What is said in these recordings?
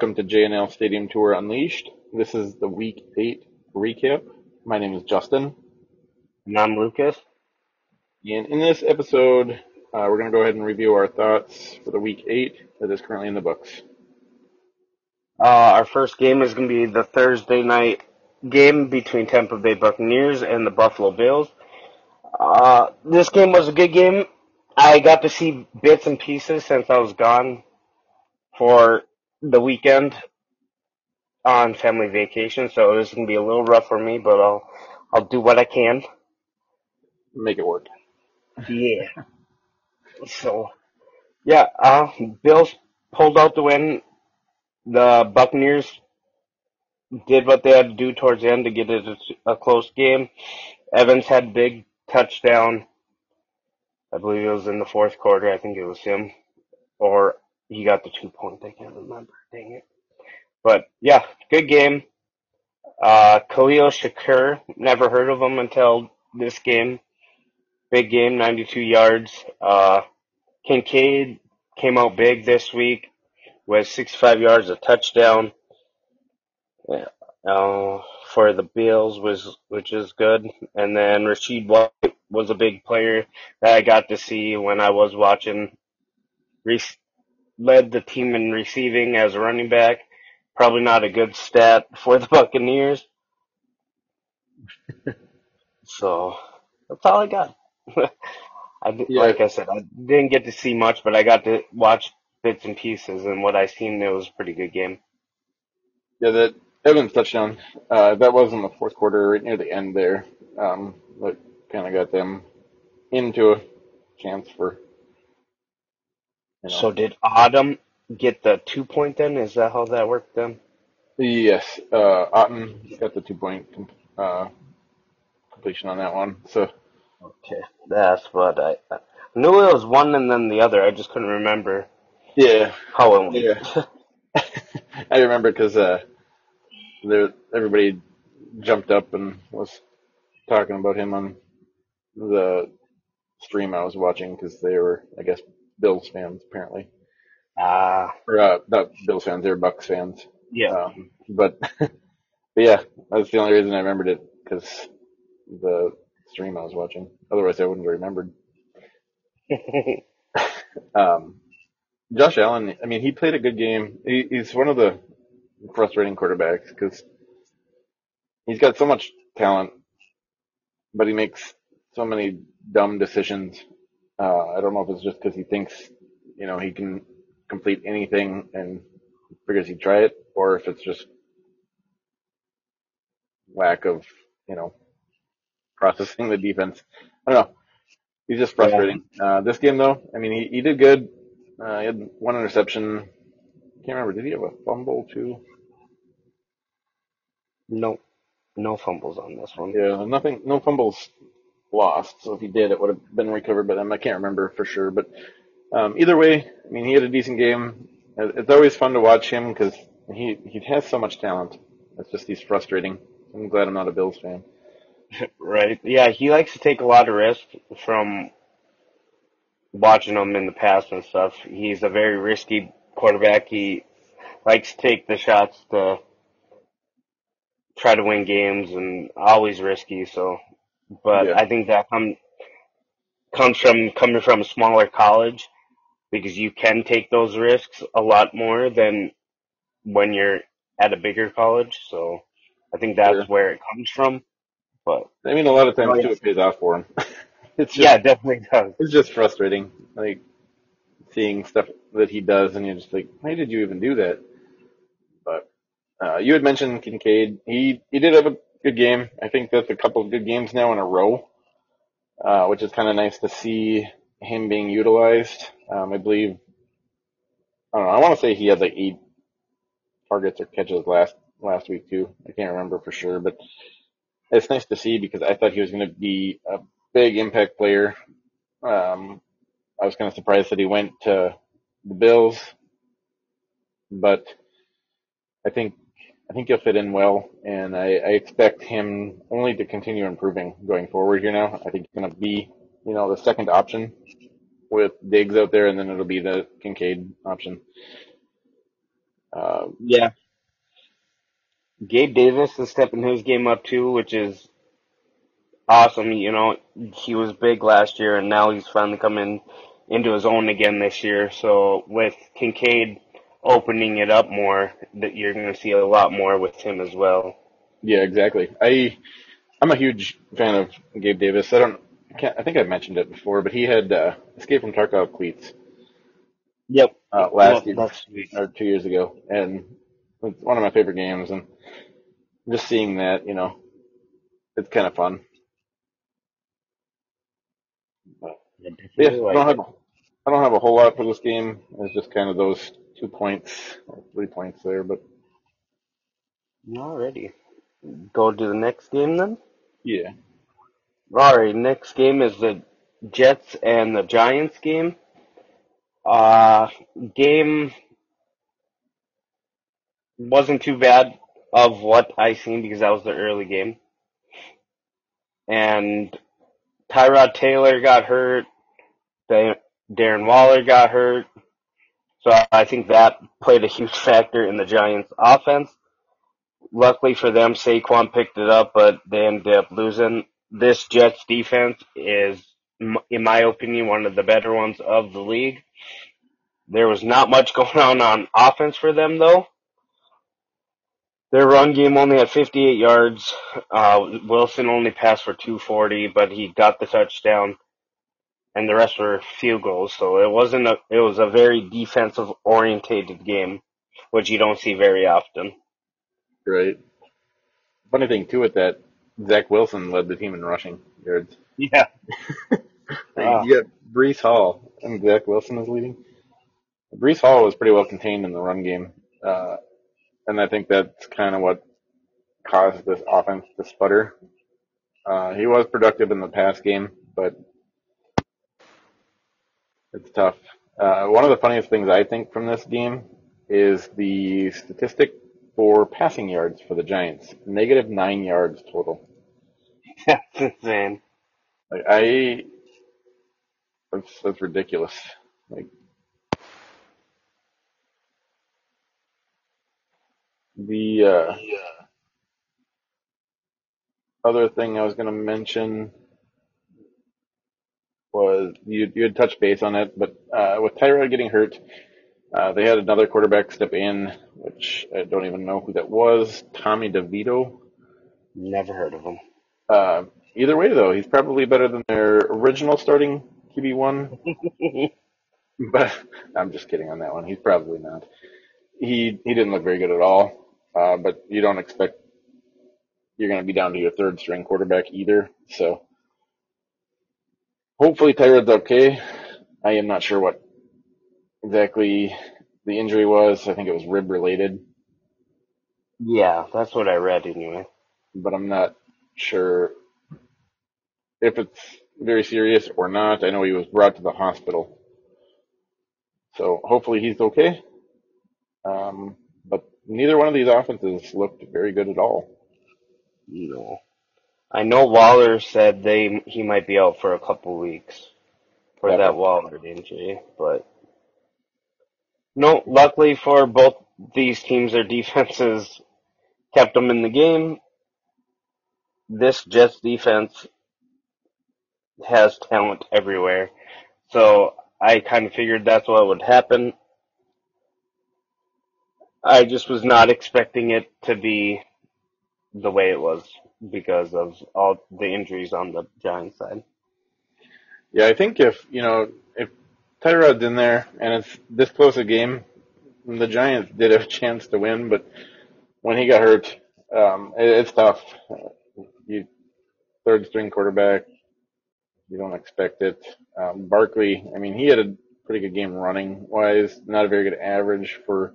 welcome to JNL Stadium Tour Unleashed. This is the Week 8 recap. My name is Justin. And I'm Lucas. And in this episode, uh, we're going to go ahead and review our thoughts for the Week 8 that is currently in the books. Uh, our first game is going to be the Thursday night game between Tampa Bay Buccaneers and the Buffalo Bills. Uh, this game was a good game. I got to see bits and pieces since I was gone for the weekend on family vacation, so it was gonna be a little rough for me, but I'll I'll do what I can. Make it work. Yeah. so, yeah, uh, Bills pulled out the win. The Buccaneers did what they had to do towards the end to get it a, a close game. Evans had big touchdown. I believe it was in the fourth quarter. I think it was him, or he got the two point. I can't remember. Dang it. But yeah, good game. Uh, Khalil Shakir, never heard of him until this game. Big game, 92 yards. Uh, Kincaid came out big this week with 65 yards, a touchdown. Yeah, uh, for the Bills was, which is good. And then Rachaad White was a big player that I got to see when I was watching led the team in receiving as a running back. Probably not a good stat for the Buccaneers. so that's all I got. I yeah. like I said, I didn't get to see much, but I got to watch bits and pieces, and what I seen it was a pretty good game. Yeah, that Evans touchdown, uh, that was in the fourth quarter, right near the end there. Um, that kind of got them into a chance for you know. So did Otton get the two point then? Is that how that worked then? Yes, uh, Otton got the two point uh, completion on that one. So okay, that's what I, I knew it was one and then the other. I just couldn't remember. Yeah, how it went. Yeah, I remember because uh, there everybody jumped up and was talking about him on the stream I was watching because they were, I guess, Bills fans apparently. Ah, or uh, not Bills fans, they're Bucks fans. Yeah. Um, but, but yeah, that's the only reason I remembered it because the stream I was watching. Otherwise, I wouldn't have remembered. um, Josh Allen, I mean, he played a good game. He, he's one of the frustrating quarterbacks because he's got so much talent, but he makes so many dumb decisions uh, I don't know if it's just because he thinks, you know, he can complete anything and figures he'd try it, or if it's just lack of, you know, processing the defense. I don't know. He's just frustrating. Yeah. Uh, this game though, I mean, he, he did good. Uh, he had one interception. Can't remember. Did he have a fumble too? No, no fumbles on this one. Yeah, nothing, no fumbles lost. So if he did, it would have been recovered by them. I can't remember for sure, but um, either way, I mean, he had a decent game. It's always fun to watch him because he he has so much talent. It's just he's frustrating. I'm glad I'm not a Bills fan. right? Yeah, he likes to take a lot of risk from watching him in the past and stuff. He's a very risky quarterback. He likes to take the shots to try to win games and always risky. So but yeah. I think that come, comes from coming from a smaller college because you can take those risks a lot more than when you're at a bigger college. So I think that's sure. where it comes from. But I mean, a lot of times it pays off for him. it's just, yeah, definitely does. It's just frustrating, like seeing stuff that he does, and you're just like, why did you even do that? But uh, you had mentioned Kincaid. He he did have a good game. I think that's a couple of good games now in a row, uh, which is kind of nice to see him being utilized. Um, I believe, I don't know, I want to say he had like eight targets or catches last, last week too. I can't remember for sure, but it's nice to see because I thought he was going to be a big impact player. Um, I was kind of surprised that he went to the Bills, but I think I think he'll fit in well, and I, I expect him only to continue improving going forward here now. I think he's going to be, you know, the second option with Diggs out there, and then it'll be the Kincaid option. Uh, Yeah. Gabe Davis is stepping his game up too, which is awesome. You know, he was big last year and now he's finally coming into his own again this year. So with Kincaid opening it up more, that you're going to see a lot more with him as well. yeah, exactly. I I'm a huge fan of Gabe Davis. I don't. I, can't, I think I've mentioned it before, but he had uh, Escape from Tarkov cleats Yep. uh, last Well, year sweet. or two years ago, and it's one of my favorite games. And just seeing that, you know, it's kind of fun. But yeah, I don't have I don't have a whole lot for this game. It's just kind of those two points or three points there, but Alrighty. Go to the next game then? yeah, Alright, next game is the Jets and the Giants game. Uh, game wasn't too bad of what I seen because that was the early game. And Tyrod Taylor got hurt. Da- Darren Waller got hurt. So I think that played a huge factor in the Giants offense. Luckily for them, Saquon picked it up, but they ended up losing. This Jets defense is, in my opinion, one of the better ones of the league. There was not much going on on offense for them though. Their run game only had 58 yards. Uh, Wilson only passed for 240, but he got the touchdown, and the rest were field goals. So it wasn't a. It was a very defensive orientated game, which you don't see very often. right. Funny thing too with that, Zach Wilson led the team in rushing yards. Yeah. Like, You got Breece Hall and Zach Wilson is leading. Breece Hall was pretty well contained in the run game, uh, and I think that's kind of what caused this offense to sputter. Uh, he was productive in the pass game, but it's tough. Uh, one of the funniest things I think from this game is the statistic for passing yards for the Giants. Negative nine yards total. That's insane. Like I, that's, that's ridiculous. Like the, uh, yeah. other thing I was going to mention was you you had touched base on it, but uh, with Tyrod getting hurt, uh, they had another quarterback step in, which I don't even know who that was. Tommy DeVito. Never heard of him. Uh, either way, though, he's probably better than their original starting QB one. But I'm just kidding on that one. He's probably not. He he didn't look very good at all. Uh, but you don't expect you're going to be down to your third string quarterback either. So hopefully Tyrod's okay. I am not sure what exactly the injury was. I think it was rib related, yeah, that's what I read anyway. but I'm not sure if it's very serious or not. I know he was brought to the hospital. So hopefully he's okay. Um, but neither one of these offenses looked very good at all. No. I know Waller said they he might be out for a couple weeks for that Waller injury, but no. Luckily for both these teams, their defenses kept them in the game. This Jets defense has talent everywhere, so I kind of figured that's what would happen. I just was not expecting it to be the way it was because of all the injuries on the Giants side. Yeah, I think if, you know, if Tyrod's in there and it's this close a game, the Giants did have a chance to win, but when he got hurt, um, it, it's tough. You, third string quarterback, you don't expect it. Um, Barkley, I mean, he had a pretty good game running wise, not a very good average for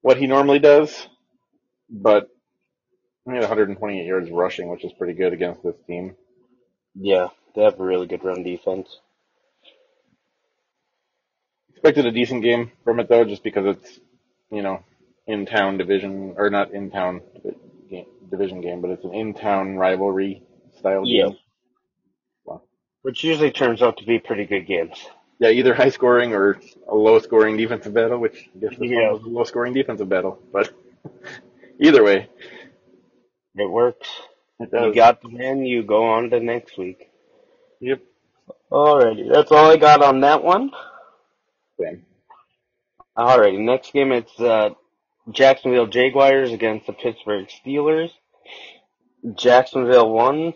what he normally does, but he had 128 yards rushing, which is pretty good against this team. Yeah, they have a really good run defense. expected a decent game from it though, just because it's you know in town division or not in town division game, but it's an in town rivalry style Yeah. game. Which usually turns out to be pretty good games. yeah, either high scoring or a low scoring defensive battle, which I guess this Yeah. one was a low scoring defensive battle. But either way, It works. it You got the win, you go on to next week. Yep. Alrighty, that's all I got on that one. Same. Alrighty, next game it's uh, Jacksonville Jaguars against the Pittsburgh Steelers. Jacksonville won.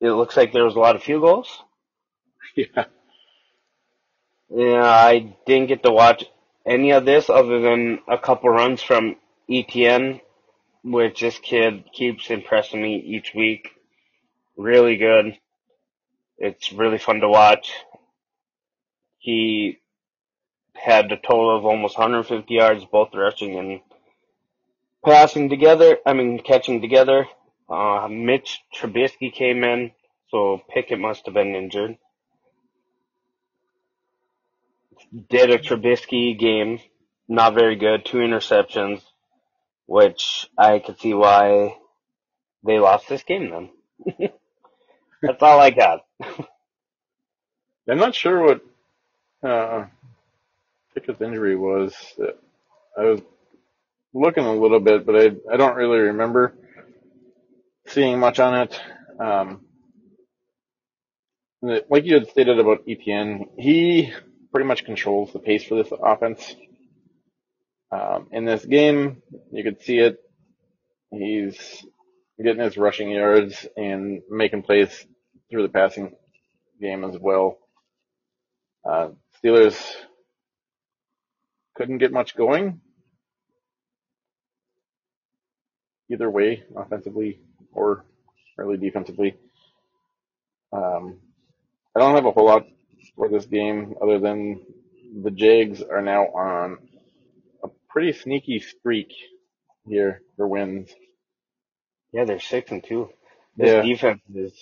It looks like there was a lot of field goals. Yeah. Yeah, I didn't get to watch any of this other than a couple runs from Etienne, which this kid keeps impressing me each week. Really good. It's really fun to watch. He had a total of almost 150 yards, both rushing and passing together. I mean, catching together. Uh, Mitch Trubisky came in, so Pickett must have been injured. Did a Trubisky game, not very good, two interceptions, which I could see why they lost this game then. That's all I got. I'm not sure what uh, Pickett's injury was. I was looking a little bit, but I I don't really remember seeing much on it. Um, like you had stated about Etienne, he pretty much controls the pace for this offense. Um, in this game, you could see it. He's getting his rushing yards and making plays through the passing game as well. Uh, Steelers couldn't get much going either way, offensively or early defensively. Um, I don't have a whole lot for this game other than the Jags are now on pretty sneaky streak here for wins. Yeah, they're six and two. This Yeah, defense is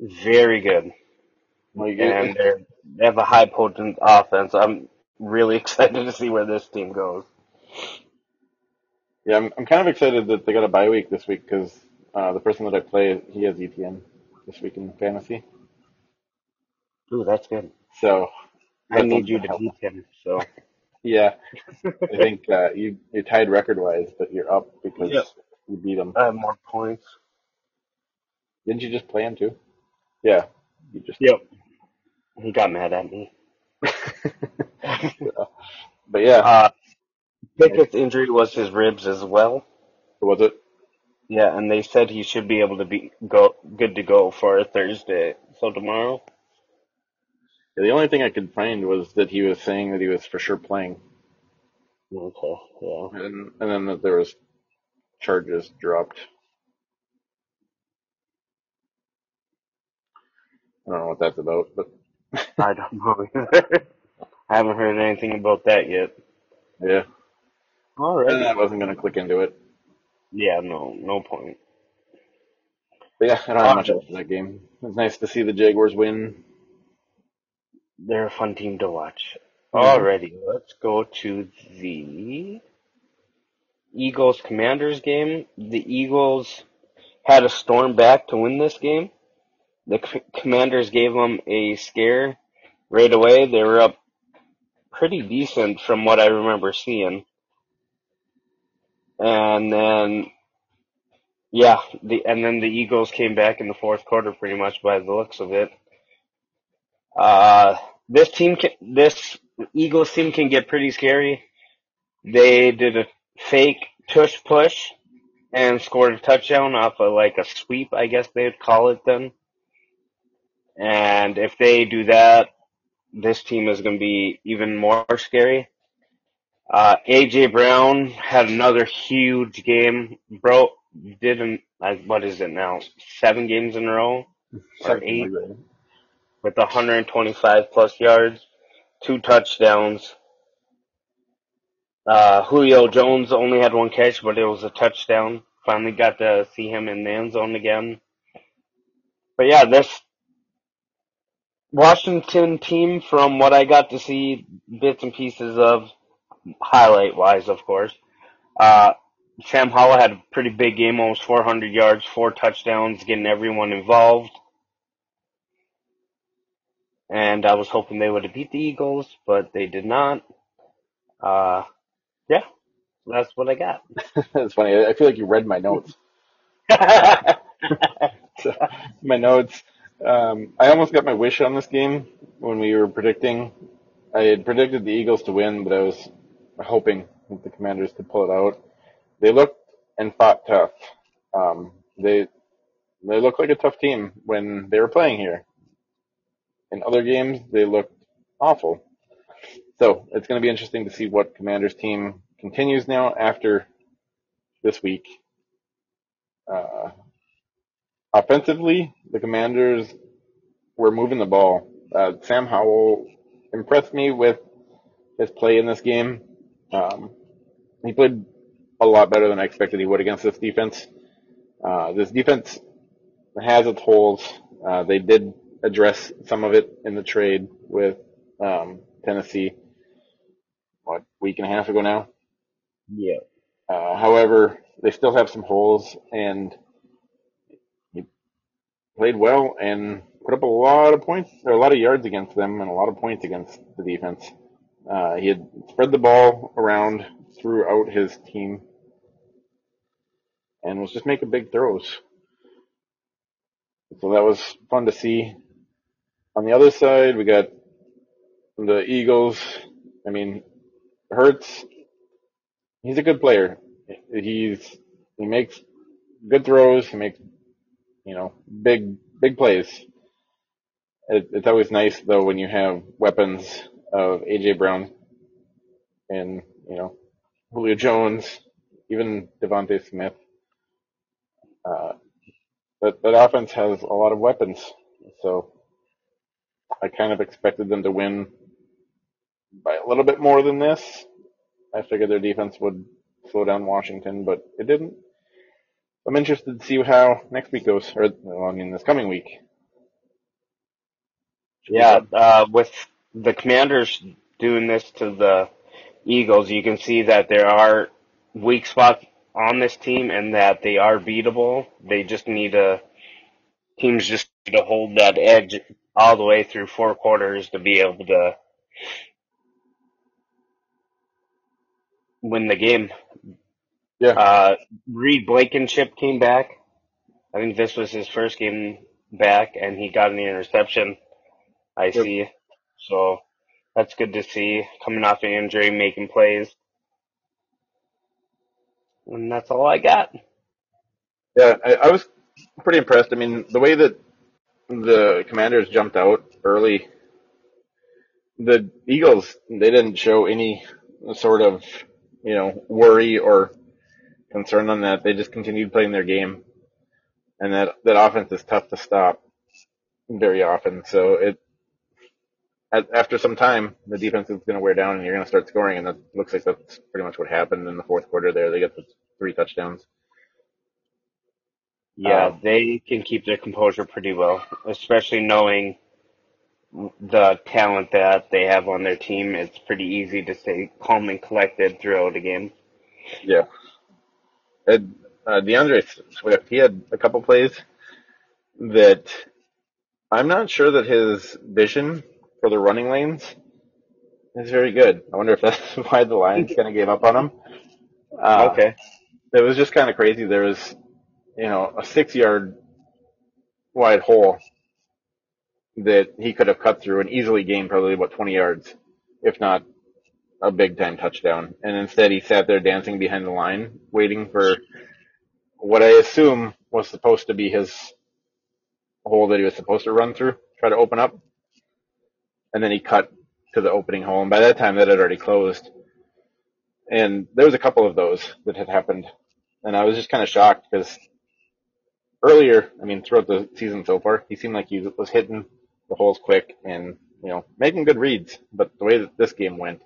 very good, like and they're, they have a high potent offense. I'm really excited to see where this team goes. yeah, I'm, I'm kind of excited that they got a bye week this week because uh, the person that I play, he has Etienne this week in fantasy. Ooh, that's good. So I need you to to help. beat him. So Yeah, I think uh, you you're tied record wise, but you're up because Yep. you beat them. I have more points. Didn't you just play him too? Yeah, you just. Yep. He got mad at me. but yeah, Uh, Pickett's injury was his ribs as well. was it? Yeah, and they said he should be able to be go good to go for Thursday. So tomorrow. The only thing I could find was that he was saying that he was for sure playing, Okay. Yeah. and and then that there was charges dropped. I don't know what that's about, but I don't know. either. I haven't heard anything about that yet. yeah, All and I wasn't gonna click into it. Yeah. No. No point. But yeah, I don't have much else for that game. It's nice to see the Jaguars win. They're a fun team to watch. Mhm. Alrighty, let's go to the Eagles Commanders game. The Eagles had a storm back to win this game. The C- Commanders gave them a scare right away. They were up pretty decent from what I remember seeing. And then, yeah, the, and then the Eagles came back in the fourth quarter pretty much by the looks of it. Uh, this team can, this Eagles team can get pretty scary. They did a fake tush push and scored a touchdown off of like a sweep, I guess they'd call it then. And if they do that, this team is going to be even more scary. Uh, AJ Brown had another huge game. Bro, didn't, like, what is it now? Seven games in a row? Or Something eight? like. With 125 plus yards, two touchdowns. Uh, Julio Jones only had one catch, but it was a touchdown. Finally got to see him in the end zone again. But yeah, this Washington team, from what I got to see bits and pieces of, highlight wise, of course, uh, Sam Howell had a pretty big game, almost 400 yards, four touchdowns, getting everyone involved. And I was hoping they would have beat the Eagles, but they did not. Uh, yeah, that's what I got. that's funny. I feel like you read my notes. So, my notes. Um, I almost got my wish on this game when we were predicting. I had predicted the Eagles to win, but I was hoping that the Commanders could pull it out. They looked and fought tough. Um, they they looked like a tough team when they were playing here. In other games, they looked awful. So it's going to be interesting to see what Commanders team continues now after this week. Uh, offensively, the Commanders were moving the ball. Uh, Sam Howell impressed me with his play in this game. Um, he played a lot better than I expected he would against this defense. Uh, this defense has its holes. Uh, they did address some of it in the trade with um, Tennessee. What week and a half ago now? Yeah. Uh, however, they still have some holes, and he played well and put up a lot of points, or a lot of yards against them, and a lot of points against the defense. Uh, he had spread the ball around throughout his team, and was just making big throws. So that was fun to see. On the other side, we got the Eagles. I mean, Hurts, he's a good player. He's he makes good throws. He makes you know big big plays. It, it's always nice though when you have weapons of AJ Brown and you know Julio Jones, even DeVonta Smith. Uh, that that offense has a lot of weapons, so I kind of expected them to win by a little bit more than this. I figured their defense would slow down Washington, but it didn't. I'm interested to see how next week goes, or well, I mean this coming week. Yeah, uh, with the Commanders doing this to the Eagles, you can see that there are weak spots on this team and that they are beatable. They just need to teams just to hold that edge all the way through four quarters to be able to win the game. Yeah, Uh, Reed Blankenship came back. I think this was his first game back, and he got an interception. I Yep. see. So that's good to see. Coming off an injury, making plays. And that's all I got. yeah, I, I was pretty impressed. I mean, the way that the Commanders jumped out early, the Eagles they didn't show any sort of you know worry or concern on that. They just continued playing their game, and that that offense is tough to stop very often. So it after some time, the defense is going to wear down, and you're going to start scoring, and that looks like that's pretty much what happened in the fourth quarter. There, they got the three touchdowns. Yeah, Um, they can keep their composure pretty well, especially knowing the talent that they have on their team. It's pretty easy to stay calm and collected throughout a game. Yeah, and, uh, D'Andre Swift, he had a couple plays that I'm not sure that his vision for the running lanes is very good. I wonder if that's why the Lions kind of gave up on him. Uh, Okay. it was just kind of crazy. There was, you know, a six yard wide hole that he could have cut through and easily gained probably about 20 yards, if not a big time touchdown. And instead he sat there dancing behind the line, waiting for what I assume was supposed to be his hole that he was supposed to run through, try to open up. And then he cut to the opening hole. And by that time that had already closed. And there was a couple of those that had happened. And I was just kind of shocked because earlier, I mean, throughout the season so far, he seemed like he was hitting the holes quick and, you know, making good reads. But the way that this game went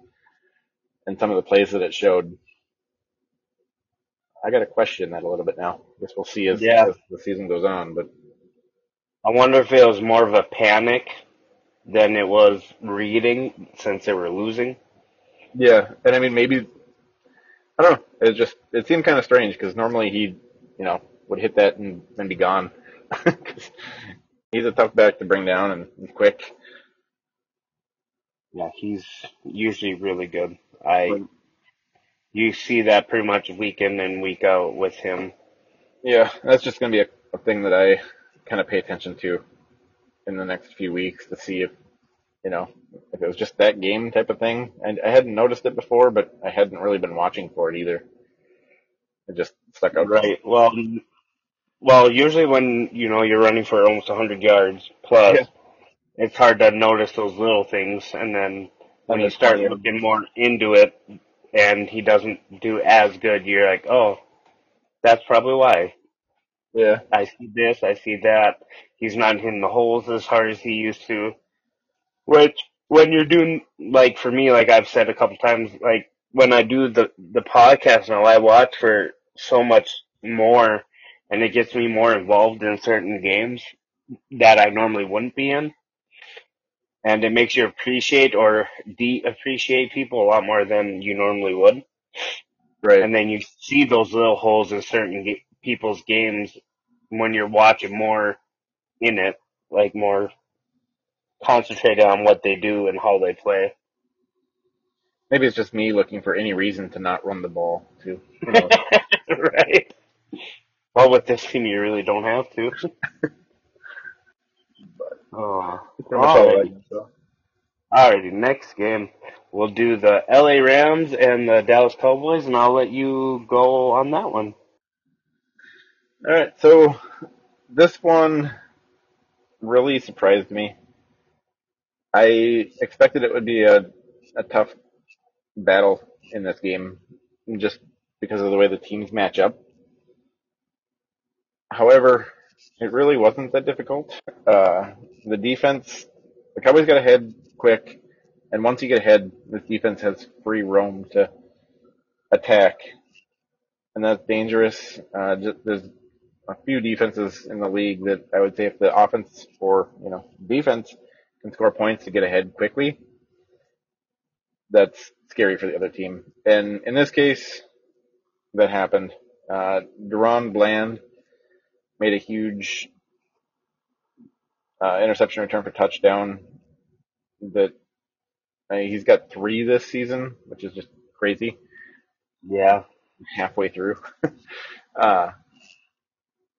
and some of the plays that it showed, I got to question that a little bit now. I guess we'll see as, Yeah. as the season goes on. But I wonder if it was more of a panic than it was reading since they were losing. yeah, and I mean, maybe, I don't know. It just, it seemed kind of strange because normally he, you know, would hit that and then be gone. he's a tough back to bring down and, and quick. Yeah, he's usually really good. I you see that pretty much week in and week out with him. Yeah, that's just going to be a, a thing that I kind of pay attention to in the next few weeks to see if, you know, if it was just that game type of thing. And I hadn't noticed it before, but I hadn't really been watching for it either. It just stuck out. Right. Well, well, usually when you know you're running for almost 100 yards plus, Yeah. it's hard to notice those little things, and then when you start 20. looking more into it, and he doesn't do as good, you're like, oh, that's probably why. Yeah. I see this, I see that. He's not hitting the holes as hard as he used to. Which, when you're doing, like for me, like I've said a couple times, like when I do the, the podcast now, I watch for so much more and it gets me more involved in certain games that I normally wouldn't be in. And it makes you appreciate or de-appreciate people a lot more than you normally would. Right. And then you see those little holes in certain ga- people's games when you're watching more in it, like more concentrated on what they do and how they play. Maybe it's just me looking for any reason to not run the ball too. Right. Well, with this team, you really don't have to. oh, all I alrighty. so. Alrighty, next game. We'll do the LA Rams and the Dallas Cowboys, and I'll let you go on that one. All right, so this one really surprised me. I expected it would be a, a tough battle in this game, just because of the way the teams match up. However, it really wasn't that difficult. Uh, the defense, the Cowboys got ahead quick, and once you get ahead, this defense has free roam to attack, and that's dangerous. Uh, just, there's a few defenses in the league that I would say if the offense or you know defense can score points to get ahead quickly, that's scary for the other team. And in this case, that happened. Uh, DaRon Bland made a huge uh, interception return for touchdown. That I mean, he's got three this season, which is just crazy. Yeah. Halfway through, uh,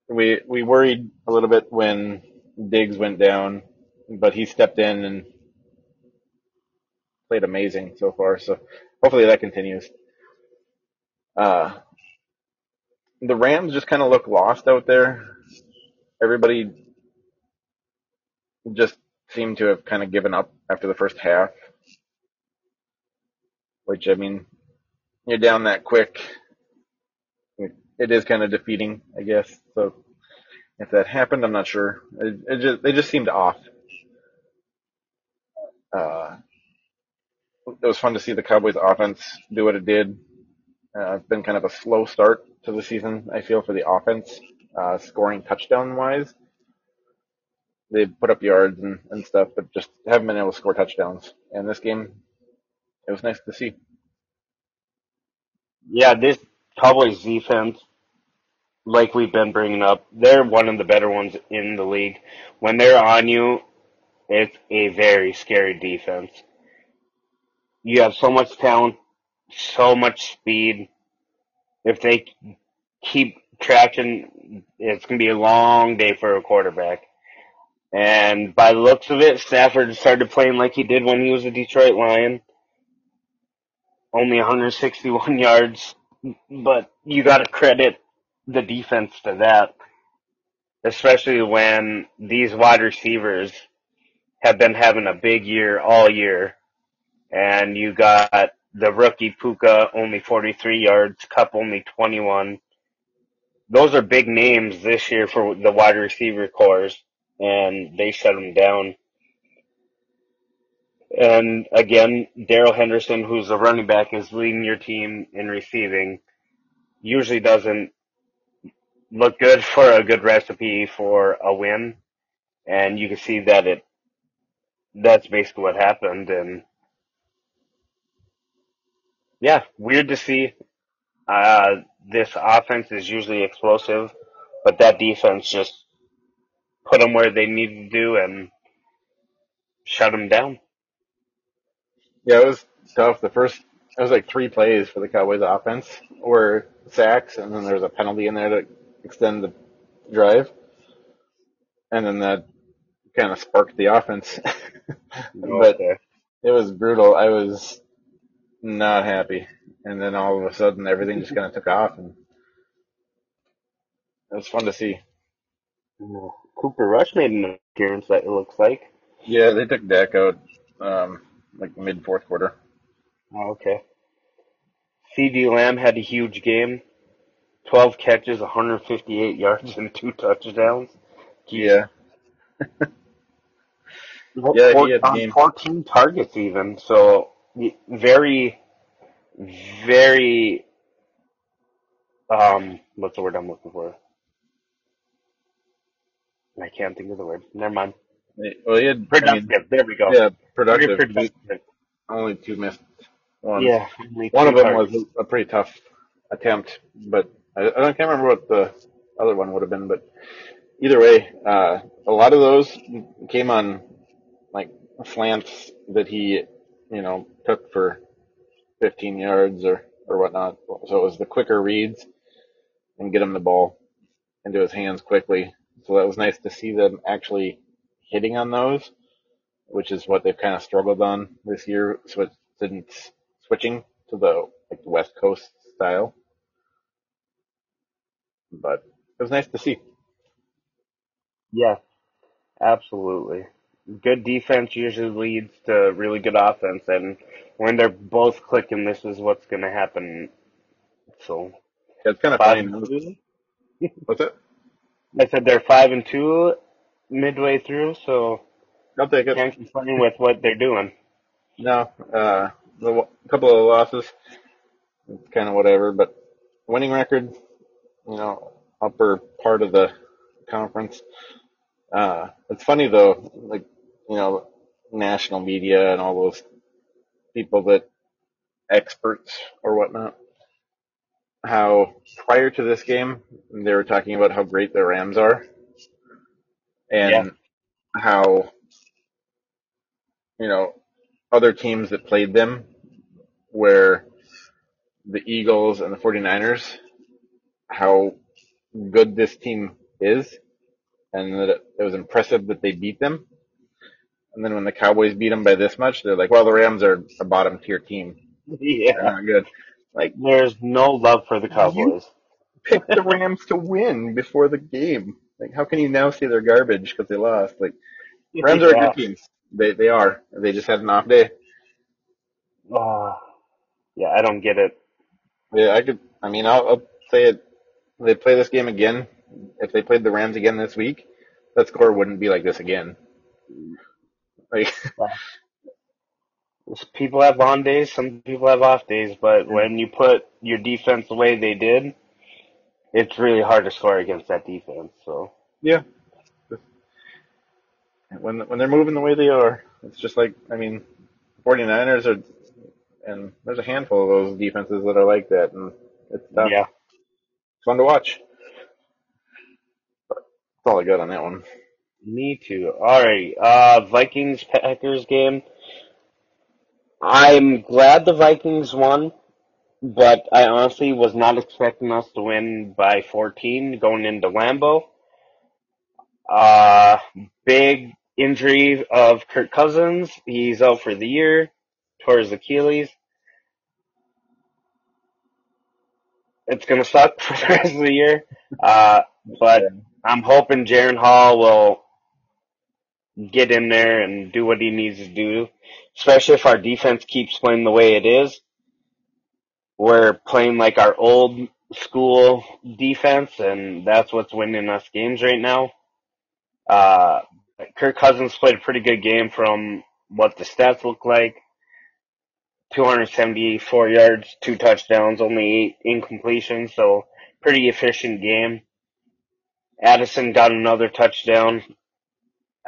we we worried a little bit when Diggs went down, but he stepped in and played amazing so far. So hopefully that continues. Uh, the Rams just kind of look lost out there. Everybody just seemed to have kind of given up after the first half. Which I mean, you're down that quick. It is kind of defeating, I guess. So if that happened, I'm not sure. It, it just they just seemed off. Uh, it was fun to see the Cowboys offense do what it did. Uh, it's been kind of a slow start to the season, I feel, for the offense, uh, scoring touchdown wise. They put up yards and, and stuff, but just haven't been able to score touchdowns. And this game, it was nice to see. Yeah, this Cowboys defense, like we've been bringing up, they're one of the better ones in the league. When they're on you, it's a very scary defense. You have so much talent, so much speed. If they keep tracking, it's going to be a long day for a quarterback. And by the looks of it, Stafford started playing like he did when he was a Detroit Lion. Only 161 yards, but you got to credit the defense to that, especially when these wide receivers have been having a big year all year. And you got the rookie Puka only 43 yards, Kupp only 21. Those are big names this year for the wide receiver cores, and they shut them down. And again, Darrell Henderson, who's a running back, is leading your team in receiving. Usually doesn't look good for a good recipe for a win. And you can see that it, that's basically what happened. And yeah, weird to see. Uh, this offense is usually explosive, but that defense just put them where they needed to do and shut them down. Yeah, it was tough. The first, it was like three plays for the Cowboys offense were sacks, and then there was a penalty in there to extend the drive. And then that kind of sparked the offense. but Okay. it was brutal. I was not happy. And then all of a sudden everything just kind of took off and it was fun to see. Cooper Rush made an appearance. That it looks like. Yeah, they took Dak out, um, like mid fourth quarter. Oh, okay. CeeDee Lamb had a huge game. 12 catches, 158 yards, and two touchdowns. Yeah. Yeah, he had a on game. 14 targets even. So y- very, very, um, what's the word I'm looking for? I can't think of the word. Never mind. Well, he had, I mean, Productive. there we go. yeah, Very productive. productive. Only two missed ones. Yeah. One of them targets. was a pretty tough attempt, but I, I can't remember what the other one would have been. But either way, uh, a lot of those came on like slants that he, you know, took for 15 yards or or whatnot. So it was the quicker reads and get him the ball into his hands quickly. So that was nice to see them actually hitting on those, which is what they've kind of struggled on this year. So didn't switching to the like the West Coast style. But it was nice to see. Yeah, absolutely. Good defense usually leads to really good offense, and when they're both clicking, this is what's going to happen. So, Yeah, it's kind of five funny. What's it? I said they're five and two midway through, so I'll take it. can't complain with what they're doing. No, uh, the w- couple of losses, it's kind of whatever, but winning record, you know, upper part of the conference. Uh, it's funny though, like, you know, national media and all those people that experts or whatnot, how prior to this game, they were talking about how great the Rams are and Yeah. how, you know, other teams that played them where the Eagles and the 49ers, how good this team is and that it, it was impressive that they beat them. And then when the Cowboys beat them by this much, they're like, well, the Rams are a bottom tier team. They're Yeah, not good. Like, there's no love for the Cowboys. pick the Rams to win before the game. Like, how can you now say they're garbage because they lost? Like, Rams are a good team. They they are. They just had an off day. Ah, yeah, I don't get it. Yeah, I could. I mean, I'll, I'll say it. They play this game again. If they played the Rams again this week, that score wouldn't be like this again. Like, People have on days, some people have off days, but when you put your defense the way they did, it's really hard to score against that defense. So yeah. When when they're moving the way they are, it's just like I mean, 49ers are, and there's a handful of those defenses that are like that, and it's tough. yeah, It's fun to watch. But that's all I got on that one. Me too. Alright, uh, Vikings Packers game. I'm glad the Vikings won, but I honestly was not expecting us to win by 14 going into Lambeau. Uh, big injury of Kirk Cousins. He's out for the year, tore his Achilles. It's gonna suck for the rest of the year. Uh, but I'm hoping Jaren Hall will get in there and do what he needs to do, especially if our defense keeps playing the way it is. We're playing like our old school defense, and that's what's winning us games right now. Uh, Kirk Cousins played a pretty good game from what the stats look like. 274 yards, two touchdowns, only eight incompletions, so pretty efficient game. Addison got another touchdown.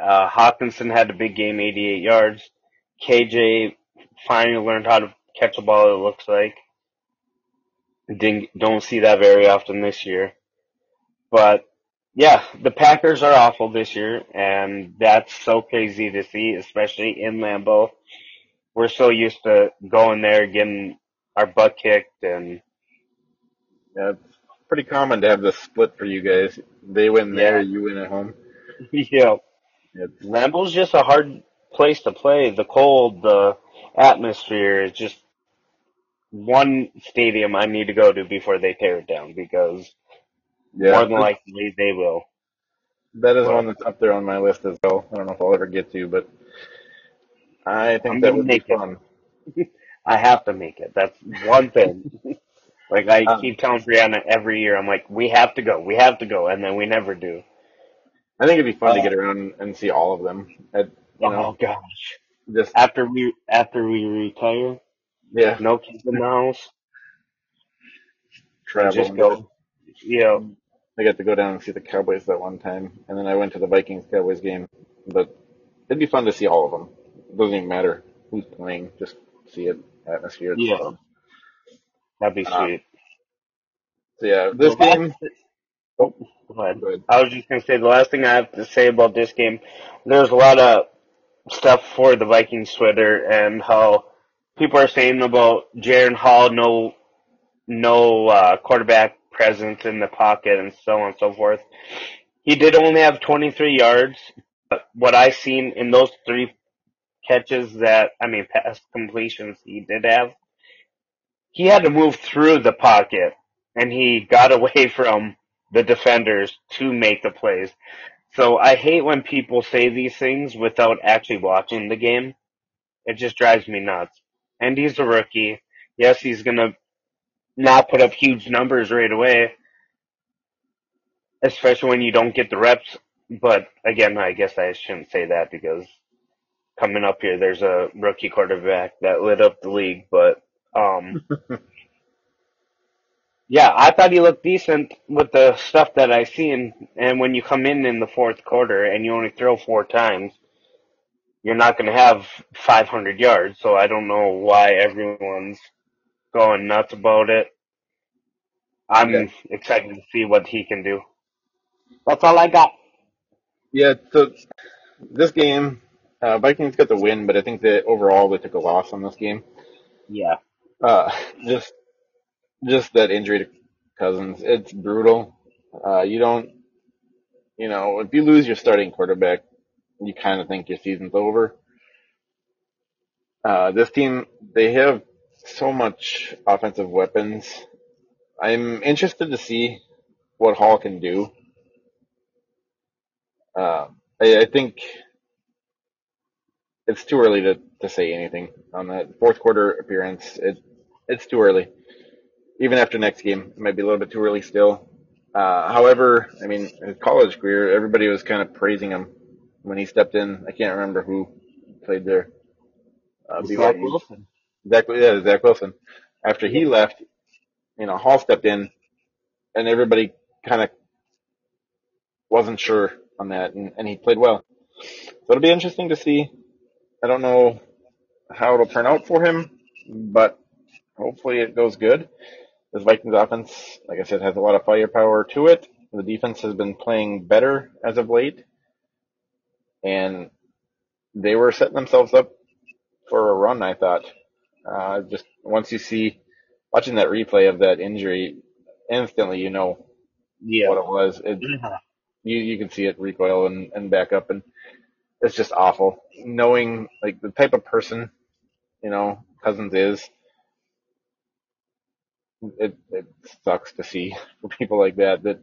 Uh, Hockenson had a big game, 88 yards. KJ finally learned how to catch a ball, it looks like. Didn't, don't see that very often this year. But, yeah, the Packers are awful this year, and that's so crazy to see, especially in Lambeau, we're so used to going there, getting our butt kicked, and Yeah, it's pretty common to have this split for you guys. They win there, yeah, you win at home. you It's Lambeau's just a hard place to play. The cold, the atmosphere is just one stadium I need to go to before they tear it down because yeah, more than likely they will. that is But one that's up there on my list as well. I don't know if I'll ever get to, but I think I'm that would be make it. fun. I have to make it. That's one thing. Like I Um, keep telling Brianna every year, I'm like, we have to go, we have to go, and then we never do. I think it'd be fun to Uh, get around and see all of them. At, you know, oh gosh. just After we after we retire, yeah, no kids in the house, travel just go. know, I got to go down and see the Cowboys that one time, and then I went to the Vikings Cowboys game. But it'd be fun to see all of them. It doesn't even matter who's playing, just see it, atmosphere. Yeah, fun. that'd be Uh, sweet. so yeah, this game. Oh, ahead. go ahead. I was just gonna say the last thing I have to say about this game. There's a lot of stuff for the Vikings Twitter and how people are saying about Jaren Hall, no no uh, quarterback presence in the pocket and so on and so forth. He did only have 23 yards, but what I seen in those three catches that, I mean, pass completions he did have, he had to move through the pocket and he got away from the defenders to make the plays. So I hate when people say these things without actually watching the game. It just drives me nuts. And he's a rookie. Yes, he's gonna not put up huge numbers right away, especially when you don't get the reps. But again, I guess I shouldn't say that because coming up here, there's a rookie quarterback that lit up the league. But um, yeah, I thought he looked decent with the stuff that I seen. And when you come in in the fourth quarter and you only throw four times, you're not going to have 500 yards. So I don't know why everyone's going nuts about it. I'm excited to see what he can do. That's all I got. yeah. So this game, uh, Vikings got the win, but I think that overall they took a loss on this game. Yeah. Uh, just just that injury to Cousins, it's brutal. Uh, you don't, you know, if you lose your starting quarterback, you kind of think your season's over. Uh, this team, they have so much offensive weapons. I'm interested to see what Hall can do. Uh, I, I think it's too early to, to say anything on that fourth quarter appearance. It, it's too early. Even after next game, it might be a little bit too early still. Uh, however, I mean, his college career, everybody was kind of praising him when he stepped in. I can't remember who played there. Uh, Zach. Wilson. Zach, yeah, Zach Wilson. After he left, you know, Hall stepped in, and everybody kind of wasn't sure on that, and, and he played well. So it'll be interesting to see. I don't know how it'll turn out for him, but hopefully it goes good. This Vikings offense, like I said, has a lot of firepower to it. The defense has been playing better as of late, and they were setting themselves up for a run, I thought. Uh, just once you see, watching that replay of that injury, instantly you know Yeah. what it was. It, you, you can see it recoil and, and back up, and it's just awful. Knowing, like, the type of person, you know, Cousins is, it, it sucks to see for people like that that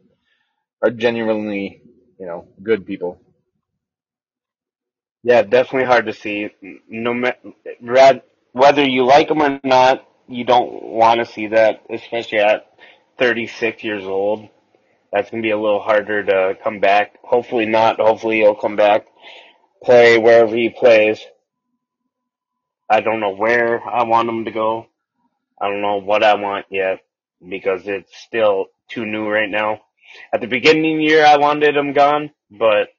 are genuinely, you know, good people. Yeah, definitely hard to see. No matter whether you like them or not, you don't want to see that, especially at 36 years old. That's gonna be a little harder to come back. Hopefully not. Hopefully he'll come back, play wherever he plays. I don't know where I want him to go. I don't know what I want yet because it's still too new right now. At the beginning of the year, I wanted him gone, but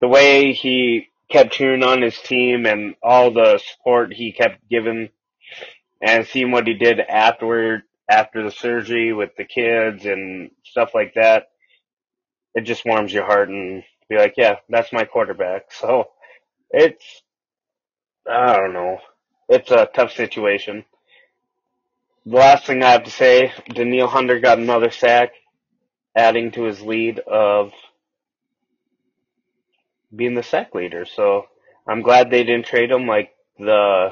the way he kept cheering on his team and all the support he kept giving and seeing what he did afterward, after the surgery with the kids and stuff like that, it just warms your heart and be like, yeah, that's my quarterback. So it's, I don't know. it's a tough situation. The last thing I have to say, Danielle Hunter got another sack, adding to his lead of being the sack leader. So I'm glad they didn't trade him like the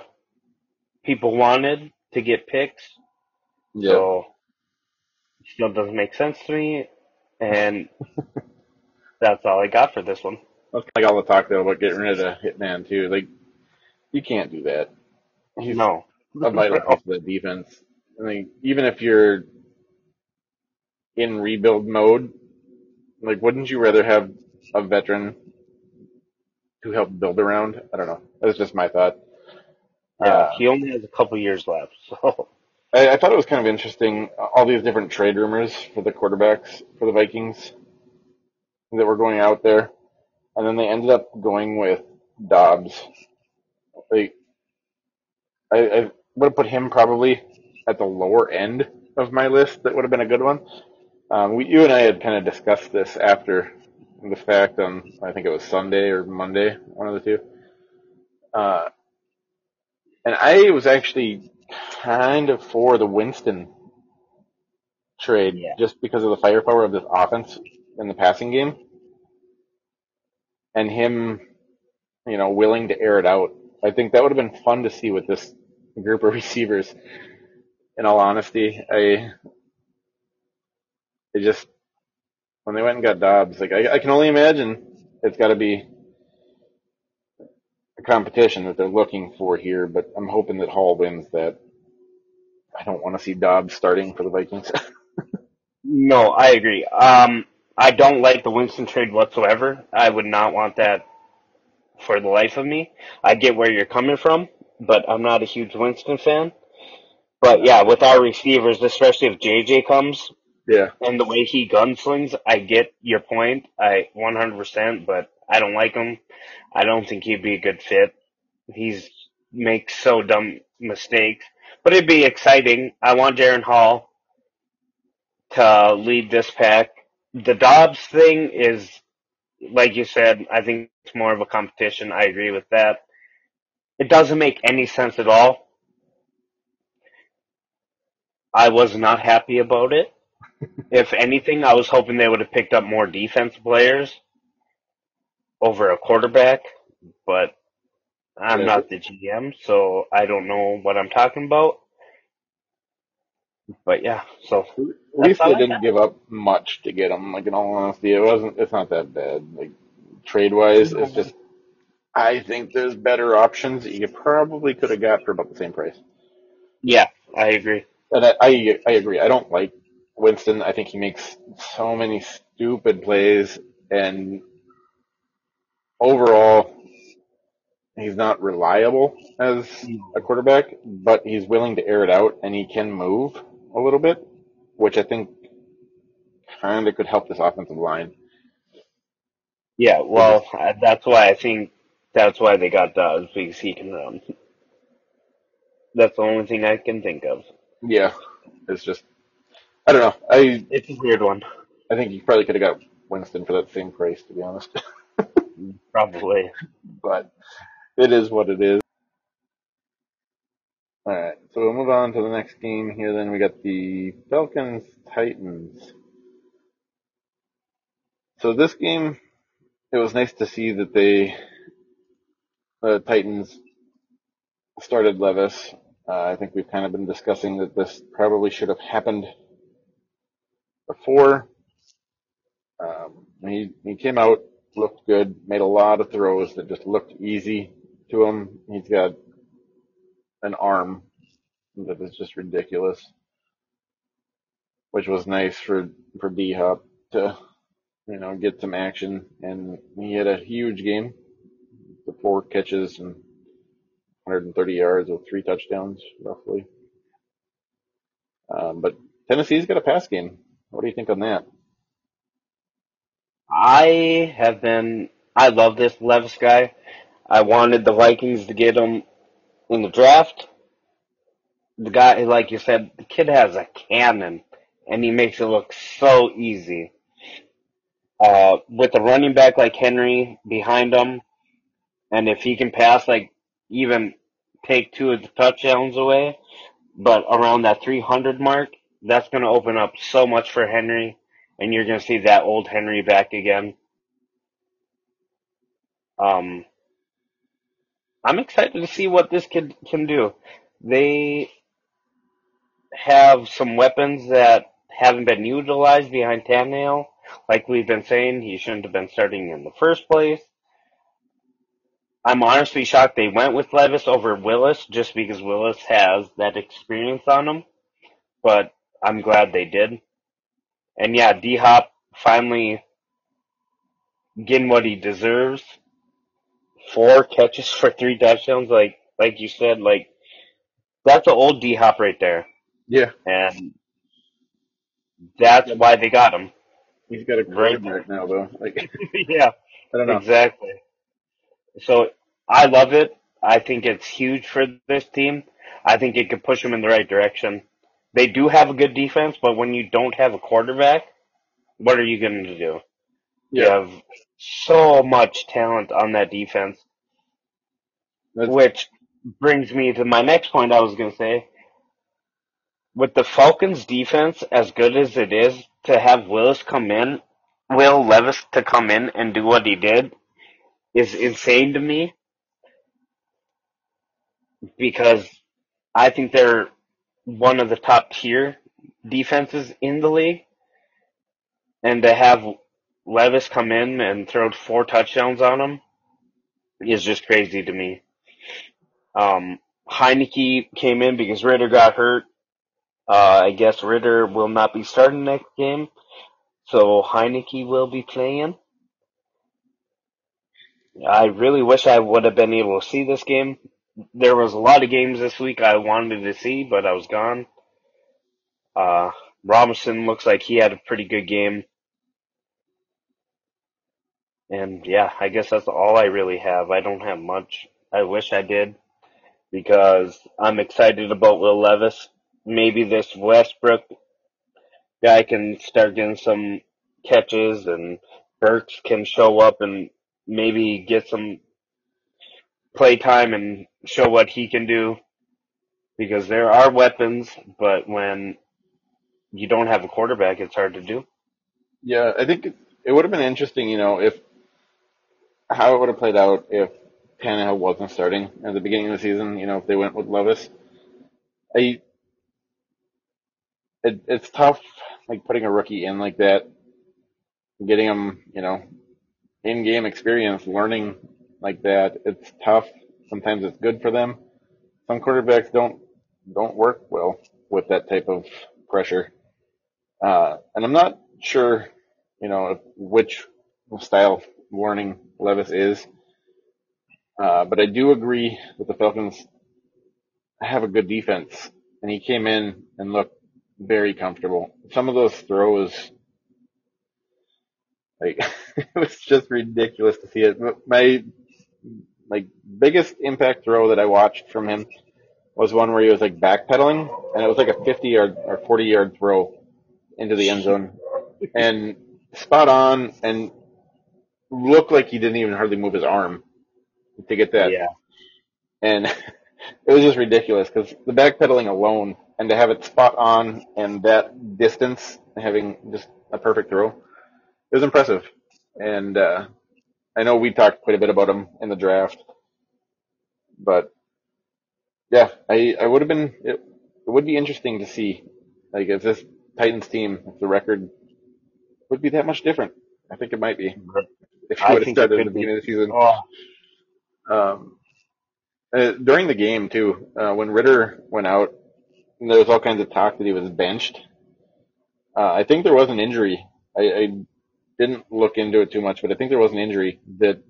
people wanted to get picks. Yeah. So still doesn't make sense to me, and that's all I got for this one. Like all the talk though about getting rid of Hitman too. Like you can't do that. He's No. a vital piece of the defense. I mean, even if you're in rebuild mode, like wouldn't you rather have a veteran to help build around? I don't know. That's just my thought. Yeah, Uh, he only has a couple years left, so I, I thought it was kind of interesting, all these different trade rumors for the quarterbacks for the Vikings that were going out there. And then they ended up going with Dobbs. Like, I, I would have put him probably at the lower end of my list. That would have been a good one. Um, we, you and I had kind of discussed this after the fact on, I think it was Sunday or Monday, one of the two. Uh, and I was actually kind of for the Winston trade Yeah. just because of the firepower of this offense in the passing game and him, you know, willing to air it out. I think that would have been fun to see with this group of receivers. In all honesty, I, it just when they went and got Dobbs, like I, I can only imagine it's got to be a competition that they're looking for here. But I'm hoping that Hall wins that. I don't want to see Dobbs starting for the Vikings. no, I agree. Um, I don't like the Winston trade whatsoever. I would not want that for the life of me. I get where you're coming from, but I'm not a huge Winston fan. But yeah, with our receivers, especially if JJ comes yeah, and the way he gunslings, I get your point. I 100%, but I don't like him. I don't think he'd be a good fit. He's makes so dumb mistakes, but it'd be exciting. I want Jaren Hall to lead this pack. The Dobbs thing is, like you said, I think it's more of a competition. I agree with that. It doesn't make any sense at all. I was not happy about it. if anything, I was hoping they would have picked up more defense players over a quarterback, but I'm Yeah. not the GM, so I don't know what I'm talking about. But yeah, so At least they didn't give up much to get him. Like in all honesty, it wasn't. It's not that bad. Like trade wise, it's just. I think there's better options that you probably could have got for about the same price. yeah, I agree. And I, I I agree. I don't like Winston. I think he makes so many stupid plays, and overall, he's not reliable as a quarterback. But he's willing to air it out, and he can move a little bit, which I think kind of could help this offensive line. Yeah, well, uh, that's why I think that's why they got Dobbs because he can run. That's the only thing I can think of. Yeah, it's just I don't know. I It's a weird one, I think you probably could have got Winston for that same price, to be honest. probably. but it is what it is. All right, so we'll move on to the next game here. Then we got the Falcons Titans. So this game, it was nice to see that they, the Titans, started Levis. Uh, I think we've kind of been discussing that this probably should have happened before. Um, he he came out, looked good, made a lot of throws that just looked easy to him. He's got an arm that is just ridiculous, which was nice for for D Hop to you know get some action, and he had a huge game, the four catches and 130 yards with three touchdowns roughly. Um, but Tennessee's got a pass game. What do you think on that? I have been. I love this Levis guy. I wanted the Vikings to get him in the draft. The guy, like you said, the kid has a cannon, and he makes it look so easy. Uh, with a running back like Henry behind him, and if he can pass like even take two of the touchdowns away, but around that 300 mark, that's going to open up so much for Henry, and you're going to see that old Henry back again. Um, I'm excited to see what this kid can do. They have some weapons that haven't been utilized behind Tannehill. Like we've been saying, he shouldn't have been starting in the first place. I'm honestly shocked they went with Levis over Willis just because Willis has that experience on him. But I'm glad they did. And yeah, D Hop finally getting what he deserves. Four catches for three touchdowns, like like you said, like that's an old D Hop right there. Yeah, And that's why they got him. he's got a great Right now though. Like yeah. I don't know. Exactly. So I love it. I think it's huge for this team. I think it could push them in the right direction. They do have a good defense, but when you don't have a quarterback, what are you going to do? You have so much talent on that defense, that's, which brings me to my next point I was going to say. With the Falcons defense as good as it is, to have Willis come in, Will Levis to come in and do what he did is insane to me because I think they're one of the top tier defenses in the league. And to have Levis come in and throw four touchdowns on him is just crazy to me. Um, Heinicke came in because Ridder got hurt. Uh, I guess Ridder will not be starting next game, so Heinicke will be playing. I really wish I would have been able to see this game. There was a lot of games this week I wanted to see, but I was gone. Uh, Robinson looks like he had a pretty good game. And yeah, I guess that's all I really have. I don't have much. I wish I did because I'm excited about Will Levis. Maybe this Westbrook guy can start getting some catches and Burks can show up and maybe get some play time and show what he can do because there are weapons, but when you don't have a quarterback, it's hard to do. yeah. I think it, would have been interesting, you know, if how it would have played out if Tannehill wasn't starting at the beginning of the season. You know, if they went with Levis. I it, it's tough, like putting a rookie in like that, getting him, you know, in-game experience, learning like that. It's tough. Sometimes it's good for them. Some quarterbacks don't don't work well with that type of pressure. Uh, and I'm not sure, you know, which style of learning Levis is. Uh, but I do agree that the Falcons have a good defense, and he came in and looked very comfortable. Some of those throws, like it was just ridiculous to see it. My like biggest impact throw that I watched from him was one where he was like backpedaling, and it was like a 50 yard or 40 yard throw into the end zone, and spot on, and looked like he didn't even hardly move his arm to get that. Yeah. and it was just ridiculous because the backpedaling alone and to have it spot on and that distance having just a perfect throw it was impressive. And uh i know we talked quite a bit about him in the draft but yeah i i would have been it, it would be interesting to see like if this titans team if the record would be that much different i think it might be if he would have started at the be. beginning of the season Oh, um, uh, during the game too, uh, when Ridder went out, there was all kinds of talk that he was benched. Uh, I think there was an injury. I, I didn't look into it too much, but I think there was an injury that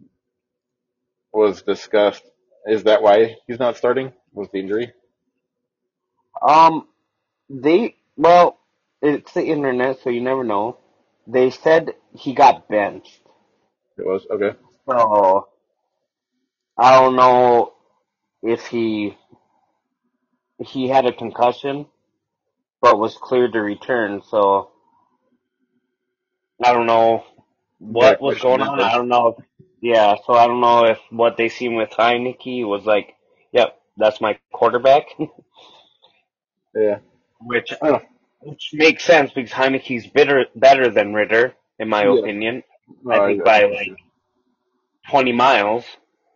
was discussed. Is that why he's not starting? Was the injury? Um, they well, it's the internet, so you never know. They said he got benched, It was okay. so I don't know if he he had a concussion, but was cleared to return. So I don't know what was going on. I don't know. If, yeah, so I don't know if what they seen with Heinicke was like, yep, that's my quarterback, Yeah. which I don't which makes sense because Heinicke's better better than Ridder, in my Yeah. opinion. I think by like twenty miles.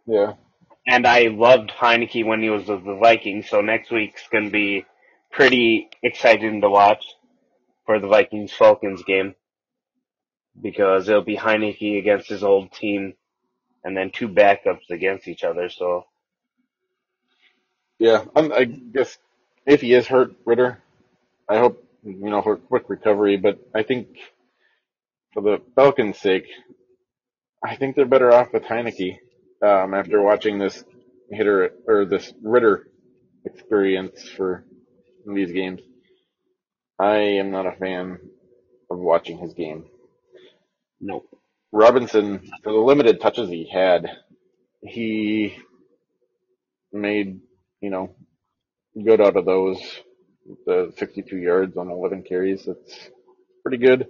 Yeah. And I loved Heinicke when he was with the Vikings, so next week's gonna be pretty exciting to watch for the Vikings Falcons game because it'll be Heinicke against his old team, and then two backups against each other. So Yeah. I'm, I guess if he is hurt, Ridder, I hope you know for quick recovery. But I think for the Falcons' sake, I think they're better off with Heinicke um, after watching this hitter or this Ridder experience for these games. I am not a fan of watching his game. No, Robinson, for the limited touches he had, he made, you know, good out of those. The 62 yards on 11 carries, that's pretty good.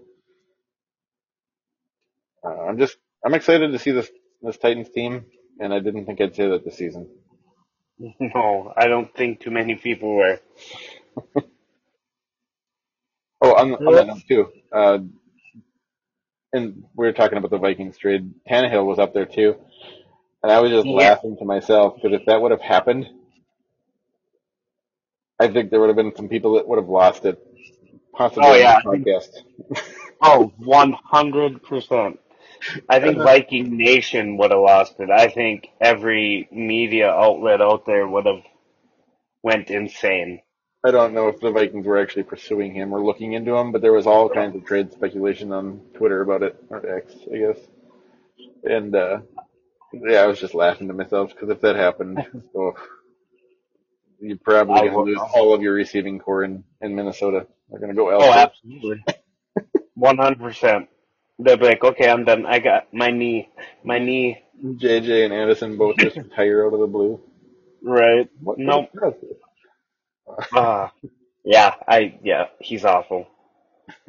Uh, I'm just, I'm excited to see this, this Titans team, and I didn't think I'd say that this season. no, I don't think too many people were. Oh, on, on that note too, uh, and we were talking about the Vikings trade. Tannehill was up there too, and I was just Yeah. laughing to myself because if that would have happened, I think there would have been some people that would have lost it. Possibly Oh, yeah. podcast. Oh, one hundred percent. I think Viking Nation would have lost it. I think every media outlet out there would have went insane. I don't know if the Vikings were actually pursuing him or looking into him, but there was all kinds of trade speculation on Twitter about it, or X, I guess. And uh, yeah, I was just laughing to myself because if that happened, oh, you're probably going to lose all of your receiving corps in, in Minnesota. They're going to go elsewhere. Oh, absolutely. One hundred percent. They'll be like, okay, I'm done. I got my knee, my knee. JJ and Addison both just retire out of the blue. Right. What? Nope. Uh, yeah, I yeah, he's awful.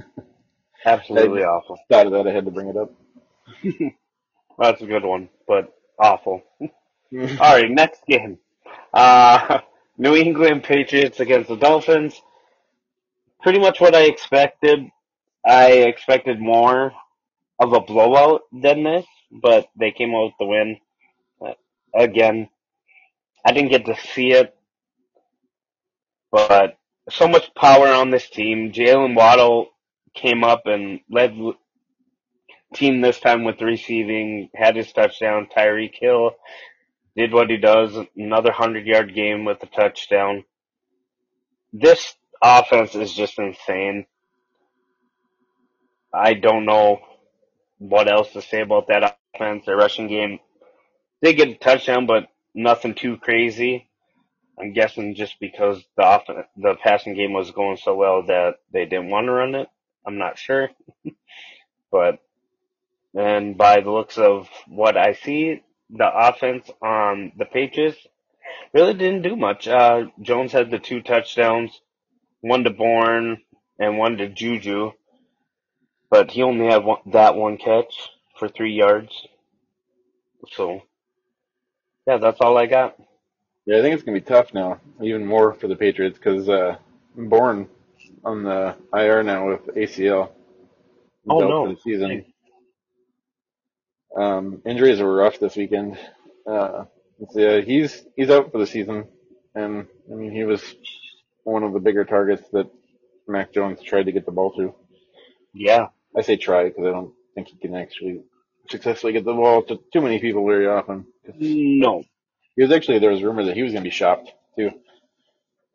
Absolutely awful. this? Thought of that, I had to bring it up. That's a good one, but awful. All right, next game. Uh, New England Patriots against the Dolphins. Pretty much what I expected. I expected more of a blowout than this, but they came out with the win. Again, I didn't get to see it, but so much power on this team. Jaylen Waddle came up and led team this time with receiving, had his touchdown. Tyreek Hill did what he does, another 100 yard game with a touchdown. This offense is just insane. I don't know what else to say about that offense. Their rushing game they get a touchdown, but nothing too crazy. I'm guessing just because the off- the passing game was going so well that they didn't want to run it. I'm not sure, but and by the looks of what I see, the offense on the Patriots really didn't do much. Uh, Jones had the two touchdowns, one to Bourne and one to Juju, but he only had one, that one catch for three yards. So, yeah, that's all I got. Yeah, I think it's going to be tough now, even more for the Patriots, because uh, Bourne on the IR now with ACL. Oh, no. For the season. Um, injuries were rough this weekend. Uh, so yeah, he's he's out for the season, and I mean he was one of the bigger targets that Mac Jones tried to get the ball to. Yeah, I say try because I don't think he can actually successfully get the ball to too many people very often. no, He was actually there was a rumor that he was going to be shopped too,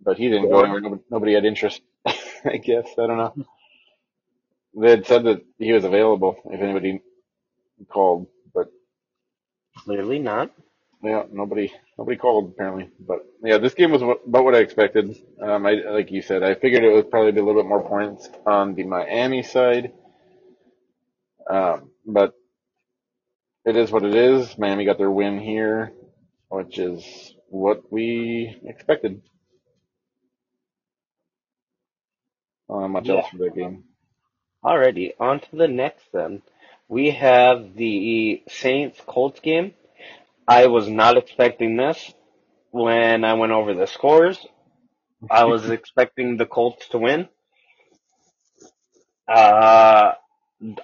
but he didn't go anywhere. Nobody, nobody had interest. I guess I don't know. They had said that he was available if anybody called, but clearly not. yeah, nobody nobody called apparently. But yeah, this game was what, about what I expected. Um, I like you said, I figured it would probably be a little bit more points on the Miami side. Um, but it is what it is. Miami got their win here, which is what we expected. Not much else for that game. Alrighty, on to the next then. We have the Saints Colts game. I was not expecting this. when I went over the scores. I was expecting the Colts to win. Uh,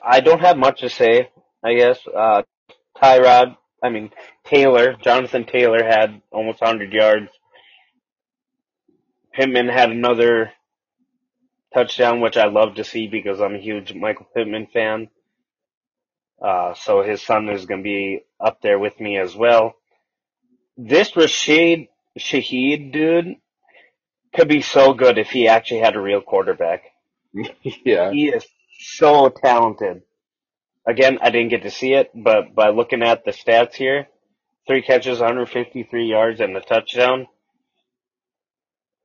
I don't have much to say, I guess. Uh, Tyrod, I mean, Taylor, Jonathan Taylor had almost 100 yards. Pittman had another touchdown, which I love to see because I'm a huge Michael Pittman fan. Uh, so his son is going to be up there with me as well. This Rashid Shaheed dude could be so good if he actually had a real quarterback. yeah. He is so talented. Again, I didn't get to see it, but by looking at the stats here, three catches, 153 yards, and a touchdown.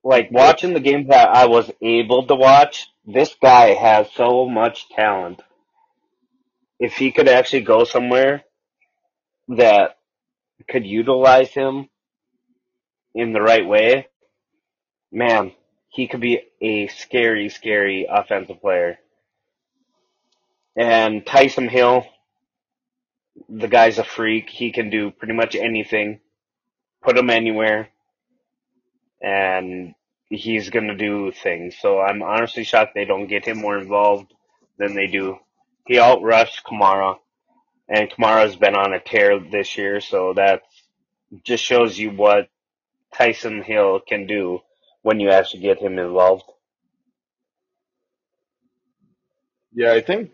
Like watching the games that I was able to watch, this guy has so much talent. If he could actually go somewhere that could utilize him in the right way, man, he could be a scary, scary offensive player. And Taysom Hill, the guy's a freak. He can do pretty much anything. Put him anywhere. And he's gonna do things. So I'm honestly shocked they don't get him more involved than they do. He outrushed Kamara. And Kamara's been on a tear this year, so that just shows you what Taysom Hill can do when you actually get him involved. Yeah, I think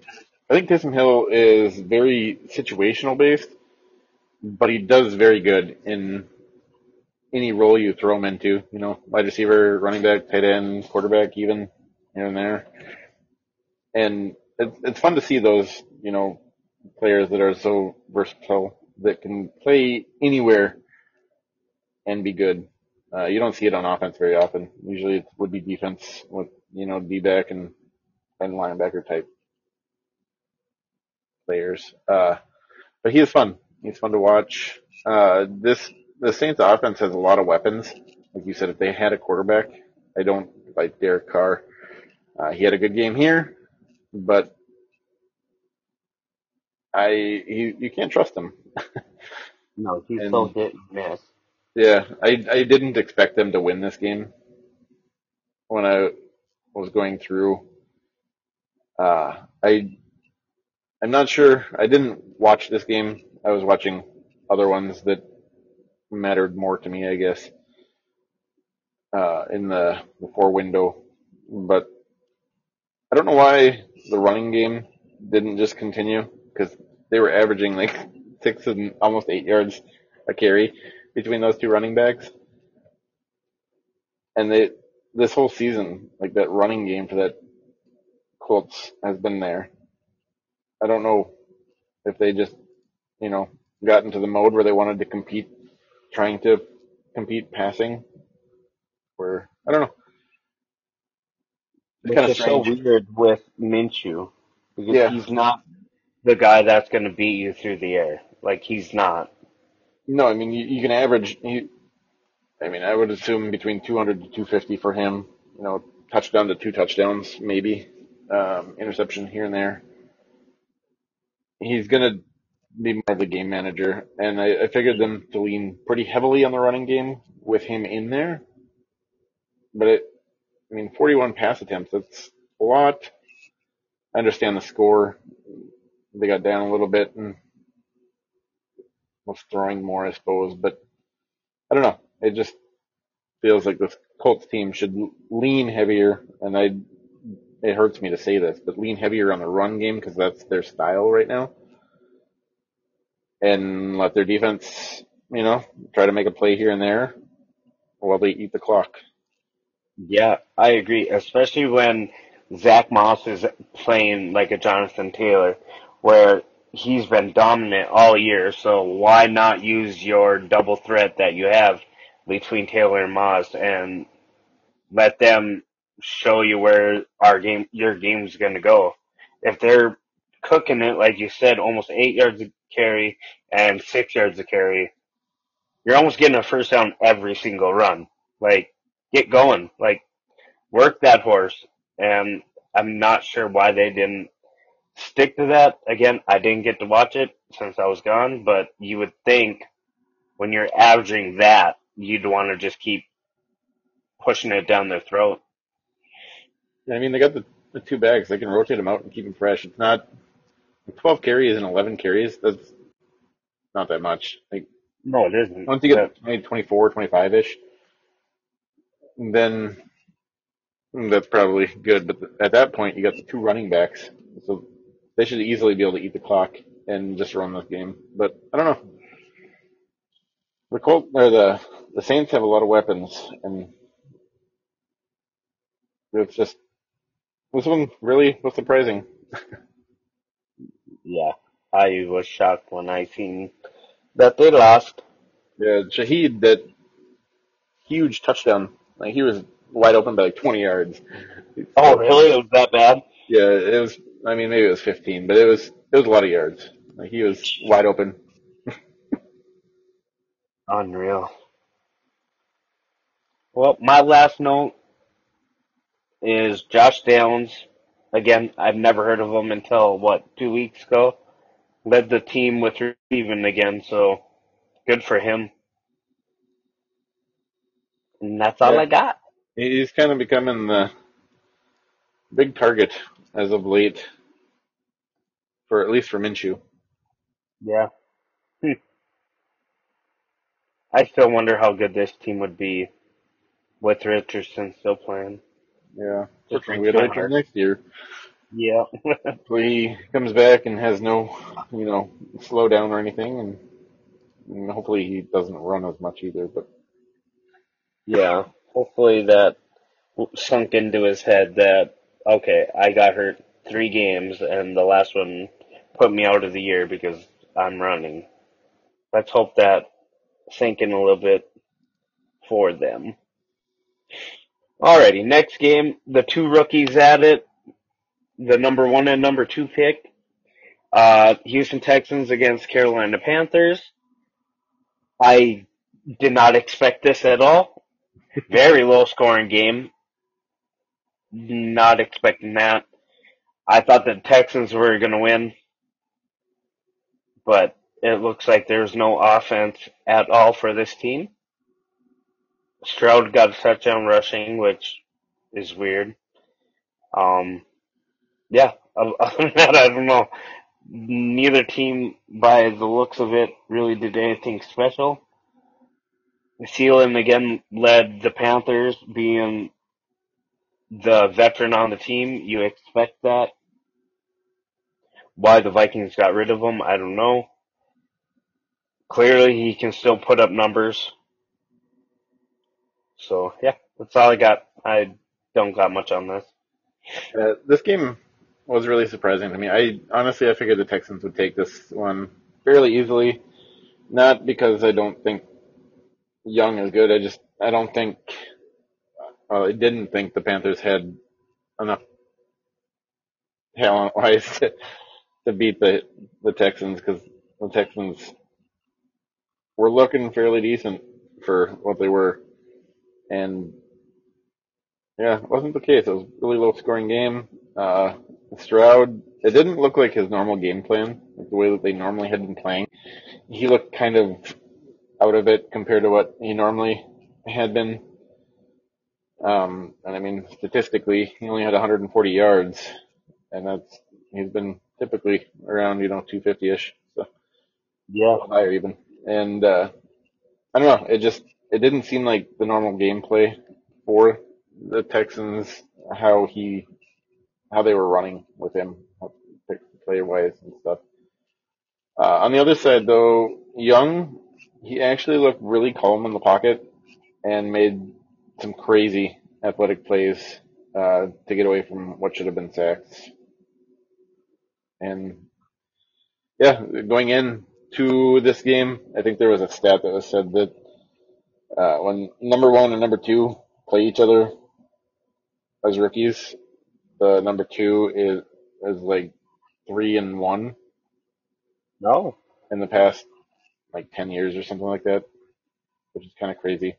I think Taysom Hill is very situational based, but he does very good in any role you throw him into. You know, wide receiver, running back, tight end, quarterback, even here and there. And it's it's fun to see those you know players that are so versatile that can play anywhere and be good. Uh, you don't see it on offense very often. Usually it would be defense with, you know, D-back and, and linebacker type players. Uh, but he is fun. He's fun to watch. Uh, this, the Saints offense has a lot of weapons. Like you said, if they had a quarterback, I don't like Derek Carr. Uh, he had a good game here, but I, you, you can't trust him. No, he's And- so hit and miss. Yeah, I I didn't expect them to win this game when I was going through. Uh, I I'm not sure. I didn't watch this game. I was watching other ones that mattered more to me, I guess. Uh, in the before window, but I don't know why the running game didn't just continue because they were averaging like six and almost eight yards a carry between those two running backs. And they, this whole season, like that running game for that Colts has been there. I don't know if they just, you know, got into the mode where they wanted to compete, trying to compete passing, where, I don't know. It's kind of so weird with Minshew because Yeah. he's not the guy that's going to beat you through the air. Like he's not. No, I mean, you, you can average, you, I mean, I would assume between 200 to 250 for him, you know, touchdown to two touchdowns, maybe, um, interception here and there. He's gonna be more of the game manager, and I, I figured them to lean pretty heavily on the running game with him in there. But it, I mean, 41 pass attempts, that's a lot. I understand the score. They got down a little bit and was throwing more, I suppose, but I don't know. It just feels like this Colts team should lean heavier, and I. It hurts me to say this, but lean heavier on the run game because that's their style right now, and let their defense, you know, try to make a play here and there while they eat the clock. Yeah, I agree. Especially when Zach Moss is playing like a Jonathan Taylor, where he's been dominant all year. So why not use your double threat that you have between Taylor and Moss and let them show you where our game, your game's going to go. If they're cooking it, like you said, almost eight yards a carry and six yards a carry, you're almost getting a first down every single run. Like, get going. Like, work that horse. And I'm not sure why they didn't stick to that. Again, I didn't get to watch it since I was gone, but you would think when you're averaging that you'd want to just keep pushing it down their throat. I mean, they got the, the two bags. They can rotate them out and keep them fresh. It's not 12 carries and 11 carries. That's not that much. Like No, it isn't. once you get maybe 24, 25 ish, then that's probably good. But at that point, you got the two running backs, so they should easily be able to eat the clock and just run this game. But I don't know. The Colt or the the Saints have a lot of weapons, and it's just this one really was surprising. yeah, I was shocked when I seen that they lost. Yeah, Shaheed, that huge touchdown, like he was wide open by like 20 yards. Oh, really? It was that bad? Yeah, it was. I mean, maybe it was 15, but it was it was a lot of yards. Like he was wide open. Unreal. Well, my last note is Josh Downs. Again, I've never heard of him until what two weeks ago. Led the team with receiving again, so good for him. And that's all Yeah. I got. He's kind of becoming the big target as of late, for at least for Minshew. Yeah. I still wonder how good this team would be with Richardson still playing. Yeah, Just we had heart. next year. Yeah. So he comes back and has no, you know, slow down or anything, and, and hopefully he doesn't run as much either. But yeah. Hopefully that sunk into his head that, okay, I got hurt three games and the last one put me out of the year because I'm running. Let's hope that sink in a little bit for them. Alrighty, next game, the two rookies at it, the number one and number two pick. Uh, Houston Texans against Carolina Panthers. I did not expect this at all. Very low scoring game. Not expecting that. I thought the Texans were going to win, but it looks like there's no offense at all for this team. Stroud got a touchdown rushing, which is weird. Um, yeah, other than that, I don't know. Neither team, by the looks of it, really did anything special. Thielen again led the Panthers, being the veteran on the team. You expect that. Why the Vikings got rid of him, I don't know. Clearly, he can still put up numbers. So yeah, that's all I got. I don't got much on this. uh, this game was really surprising to me. I honestly I figured the Texans would take this one fairly easily, not because I don't think Young is good. I just I don't think well, I didn't think the Panthers had enough talent wise to, to beat the the Texans because the Texans were looking fairly decent for what they were, and yeah, it wasn't the case. It was a really low scoring game. Uh, Stroud, it didn't look like his normal game plan, like the way that they normally had been playing. He looked kind of out of it compared to what he normally had been. Um, and I mean, statistically, he only had 140 yards, and that's he's been typically around you know 250ish, so Yeah. higher even. And uh, I don't know, it just it didn't seem like the normal gameplay for the Texans how he how they were running with him play wise and stuff. Uh, on the other side though, Young he actually looked really calm in the pocket and made some crazy athletic plays uh, to get away from what should have been sacks. And yeah, going in to this game, I think there was a stat that was said that uh, when number one and number two play each other as rookies, the number two is is like three and one No. in the past like ten years or something like that, which is kind of crazy.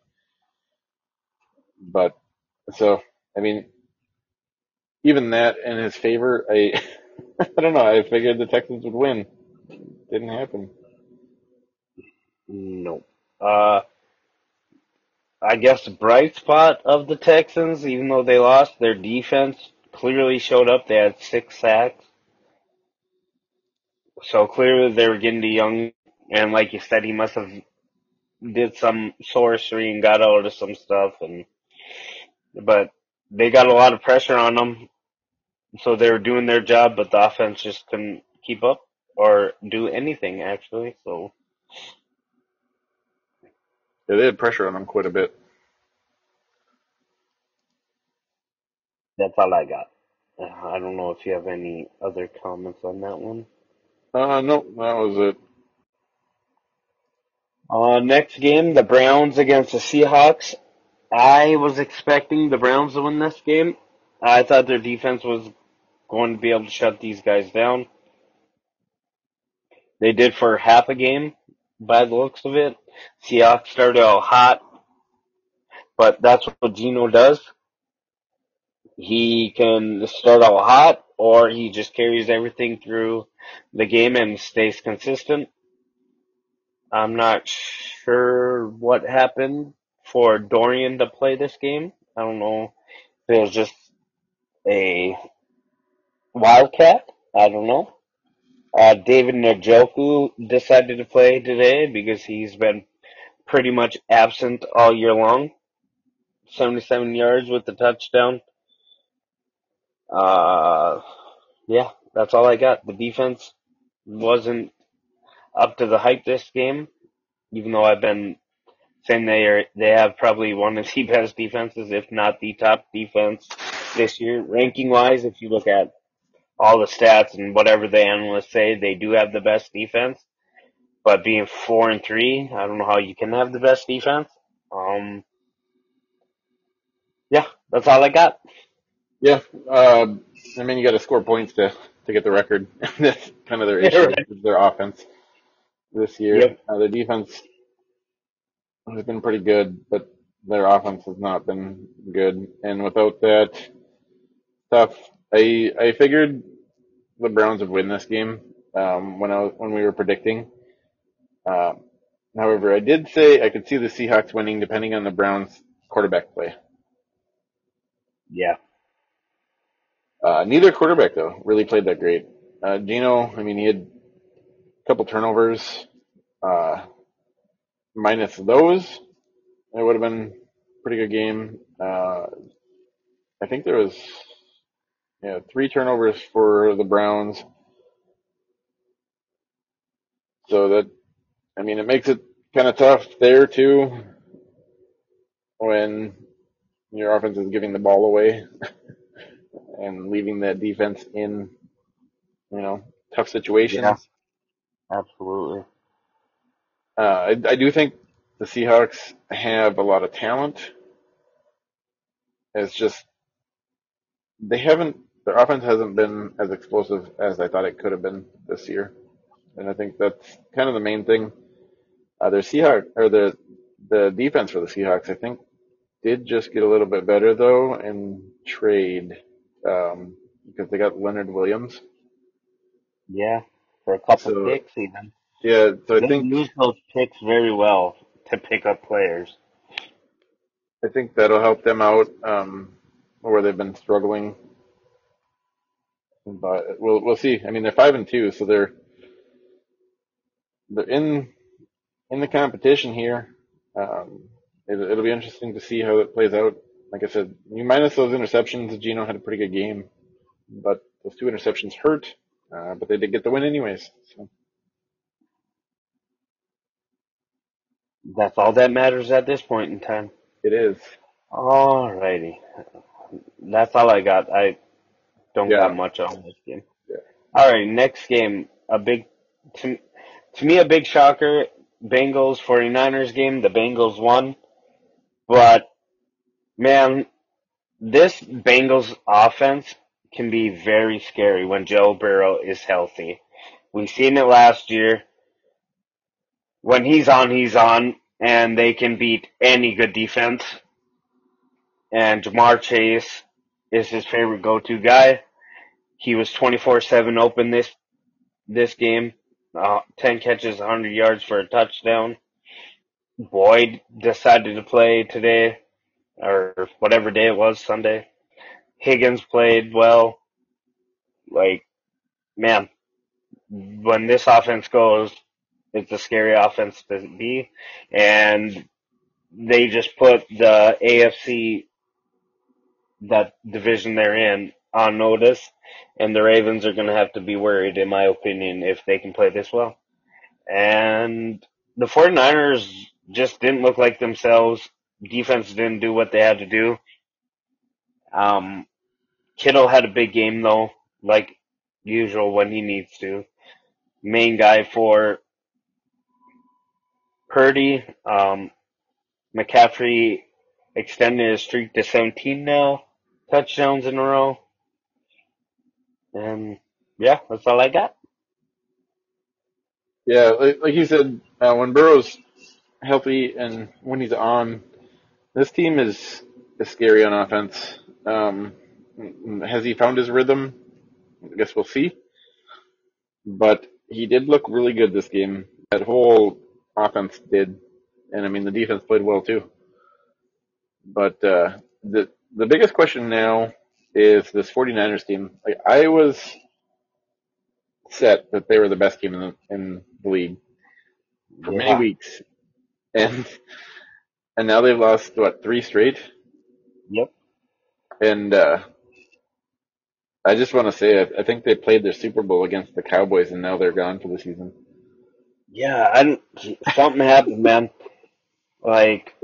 But so I mean, even that in his favor, I I don't know. I figured the Texans would win. Didn't happen. No. Uh, I guess, bright spot of the Texans, even though they lost. Their defense clearly showed up. They had six sacks. So clearly they were getting to Young, and like you said, he must have did some sorcery and got out of some stuff, and but they got a lot of pressure on them, so they were doing their job, but the offense just couldn't keep up or do anything actually. So Yeah, they had pressure on them quite a bit. that's all I got. Uh, I don't know if you have any other comments on that one. Uh, no, that was it. Uh, next game, the Browns against the Seahawks. I was expecting the Browns to win this game. I thought their defense was going to be able to shut these guys down. They did for half a game, by the looks of it. Seahawks started out hot, but that's what Geno does. He can start out hot, or he just carries everything through the game and stays consistent. I'm not sure what happened for Dorian to play this game. I don't know if it was just a wildcat. I don't know. Uh, David Njoku decided to play today because he's been pretty much absent all year long. 77 yards with the touchdown. Uh, yeah, that's all I got. The defense wasn't up to the hype this game, even though I've been saying they are they have probably one of the best defenses, if not the top defense this year, ranking wise. If you look at all the stats and whatever the analysts say, they do have the best defense. But being four and three, I don't know how you can have the best defense. Um, yeah, that's all I got. Yeah, uh, I mean, you got to score points to to get the record. That's kind of their Yeah, issue, right. is their offense this year. Yep. Uh, their defense has been pretty good, but their offense has not been good. And without that stuff, I I figured the Browns would win this game um, when I was, when we were predicting. Uh, however, I did say I could see the Seahawks winning depending on the Browns quarterback play. Yeah. Uh, neither quarterback though really played that great. Uh, Geno, I mean, he had a couple turnovers. Uh, minus those, it would have been a pretty good game. Uh, I think there was, yeah, three turnovers for the Browns. So that, I mean, it makes it kind of tough there too when your offense is giving the ball away and leaving that defense in, you know, tough situations. Yeah. Absolutely. Uh, I, I do think the Seahawks have a lot of talent. It's just they haven't. Their offense hasn't been as explosive as I thought it could have been this year, and I think that's kind of the main thing. Uh, their Seahawks or the the defense for the Seahawks, I think, did just get a little bit better though in trade um, because they got Leonard Williams. Yeah. For a couple So picks even. yeah, so I They think use those picks very well to pick up players. I think that'll help them out um, where they've been struggling. But we'll we'll see. I mean, they're five and two, so they're they're in in the competition here. Um, it, it'll be interesting to see how it plays out. Like I said, you minus those interceptions, Geno had a pretty good game, but those two interceptions hurt. Uh, but they did get the win anyways. So That's all that matters at this point in time. it is. Alrighty. That's all I got. I don't Yeah. got much on this game. Yeah. Alright, next game. A big, to, to me, a big shocker. Bengals 49ers game. The Bengals won. But, man, this Bengals offense can be very scary when Joe Burrow is healthy. We've seen it last year. When he's on, he's on, and they can beat any good defense. And Ja'Marr Chase is his favorite go-to guy. He was 24-7 open this, this game. Uh, 10 catches, 100 yards for a touchdown. Boyd decided to play today, or whatever day it was, Sunday. Higgins played well. Like, man, when this offense goes, it's a scary offense to be. And they just put the AFC, that division they're in, on notice. And the Ravens are going to have to be worried, in my opinion, if they can play this well. And the 49ers just didn't look like themselves. Defense didn't do what they had to do. Um, Kittle had a big game though, like usual when he needs to. Main guy for Purdy. Um, McCaffrey extended his streak to 17 now, touchdowns in a row. And yeah, that's all I got. Yeah, like, like you said, uh, when Burrow's healthy and when he's on, this team is, is scary on offense. Um, has he found his rhythm? I guess we'll see. But he did look really good this game. That whole offense did, and I mean the defense played well too. But uh, the the biggest question now is this 49ers team. Like I was set that they were the best team in the in the league for many weeks, and and now they've lost what three straight. Yep. And uh, I just want to say I, I think they played their Super Bowl against the Cowboys, and now they're gone for the season. Yeah, I didn't, something happened, man. Like,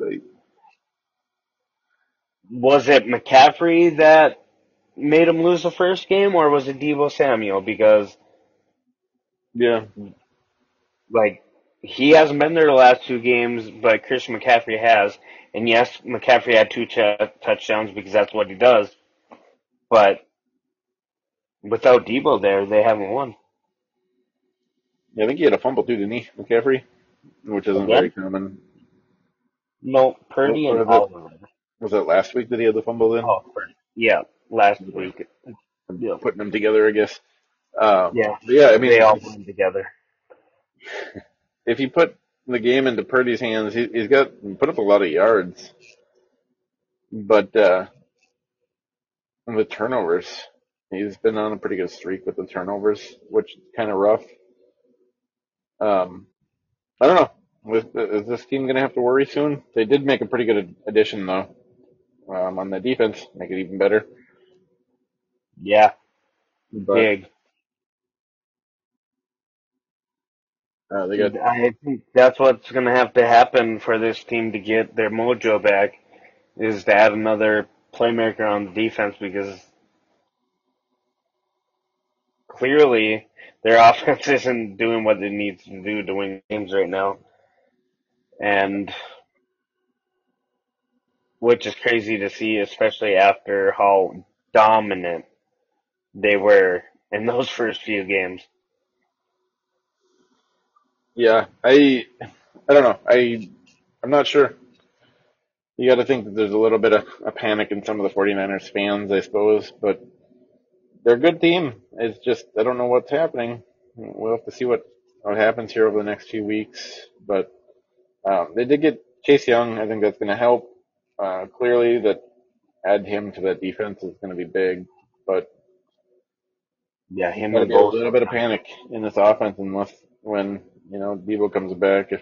was it McCaffrey that made him lose the first game, or was it Deebo Samuel? Because yeah, like he hasn't been there the last two games, but Christian McCaffrey has. And yes, McCaffrey had two ch- touchdowns because that's what he does. But without Deebo there, they haven't won. yeah, I think he had a fumble too, didn't he, McCaffrey? Which isn't Yeah. very common. No, Purdy Or and was it- Oliver. Was it last week that he had the fumble then? Oh. Yeah, last week. Yeah. Putting them together, I guess. Um, Yeah, yeah, I mean, they all won together. if you put the game into Purdy's hands, he, he's got put up a lot of yards, but uh, with turnovers, he's been on a pretty good streak with the turnovers, which is kind of rough. Um, I don't know. With, is this team going to have to worry soon? They did make a pretty good addition though um, on the defense, make it even better. Yeah, But big. uh, they got I think that's what's going to have to happen for this team to get their mojo back is to add another playmaker on the defense because clearly their offense isn't doing what it needs to do to win games right now. And which is crazy to see, especially after how dominant they were in those first few games. Yeah, I I don't know. I I'm not sure. You got to think that there's a little bit of a panic in some of the 49ers fans, I suppose, but they're a good team. It's just I don't know what's happening. We'll have to see what what happens here over the next few weeks. But um, they did get Chase Young. I think that's going to help. Uh, clearly, that add him to that defense is going to be big. But Yeah, him and be a little bit of panic in this offense unless when, you know, Deebo comes back, if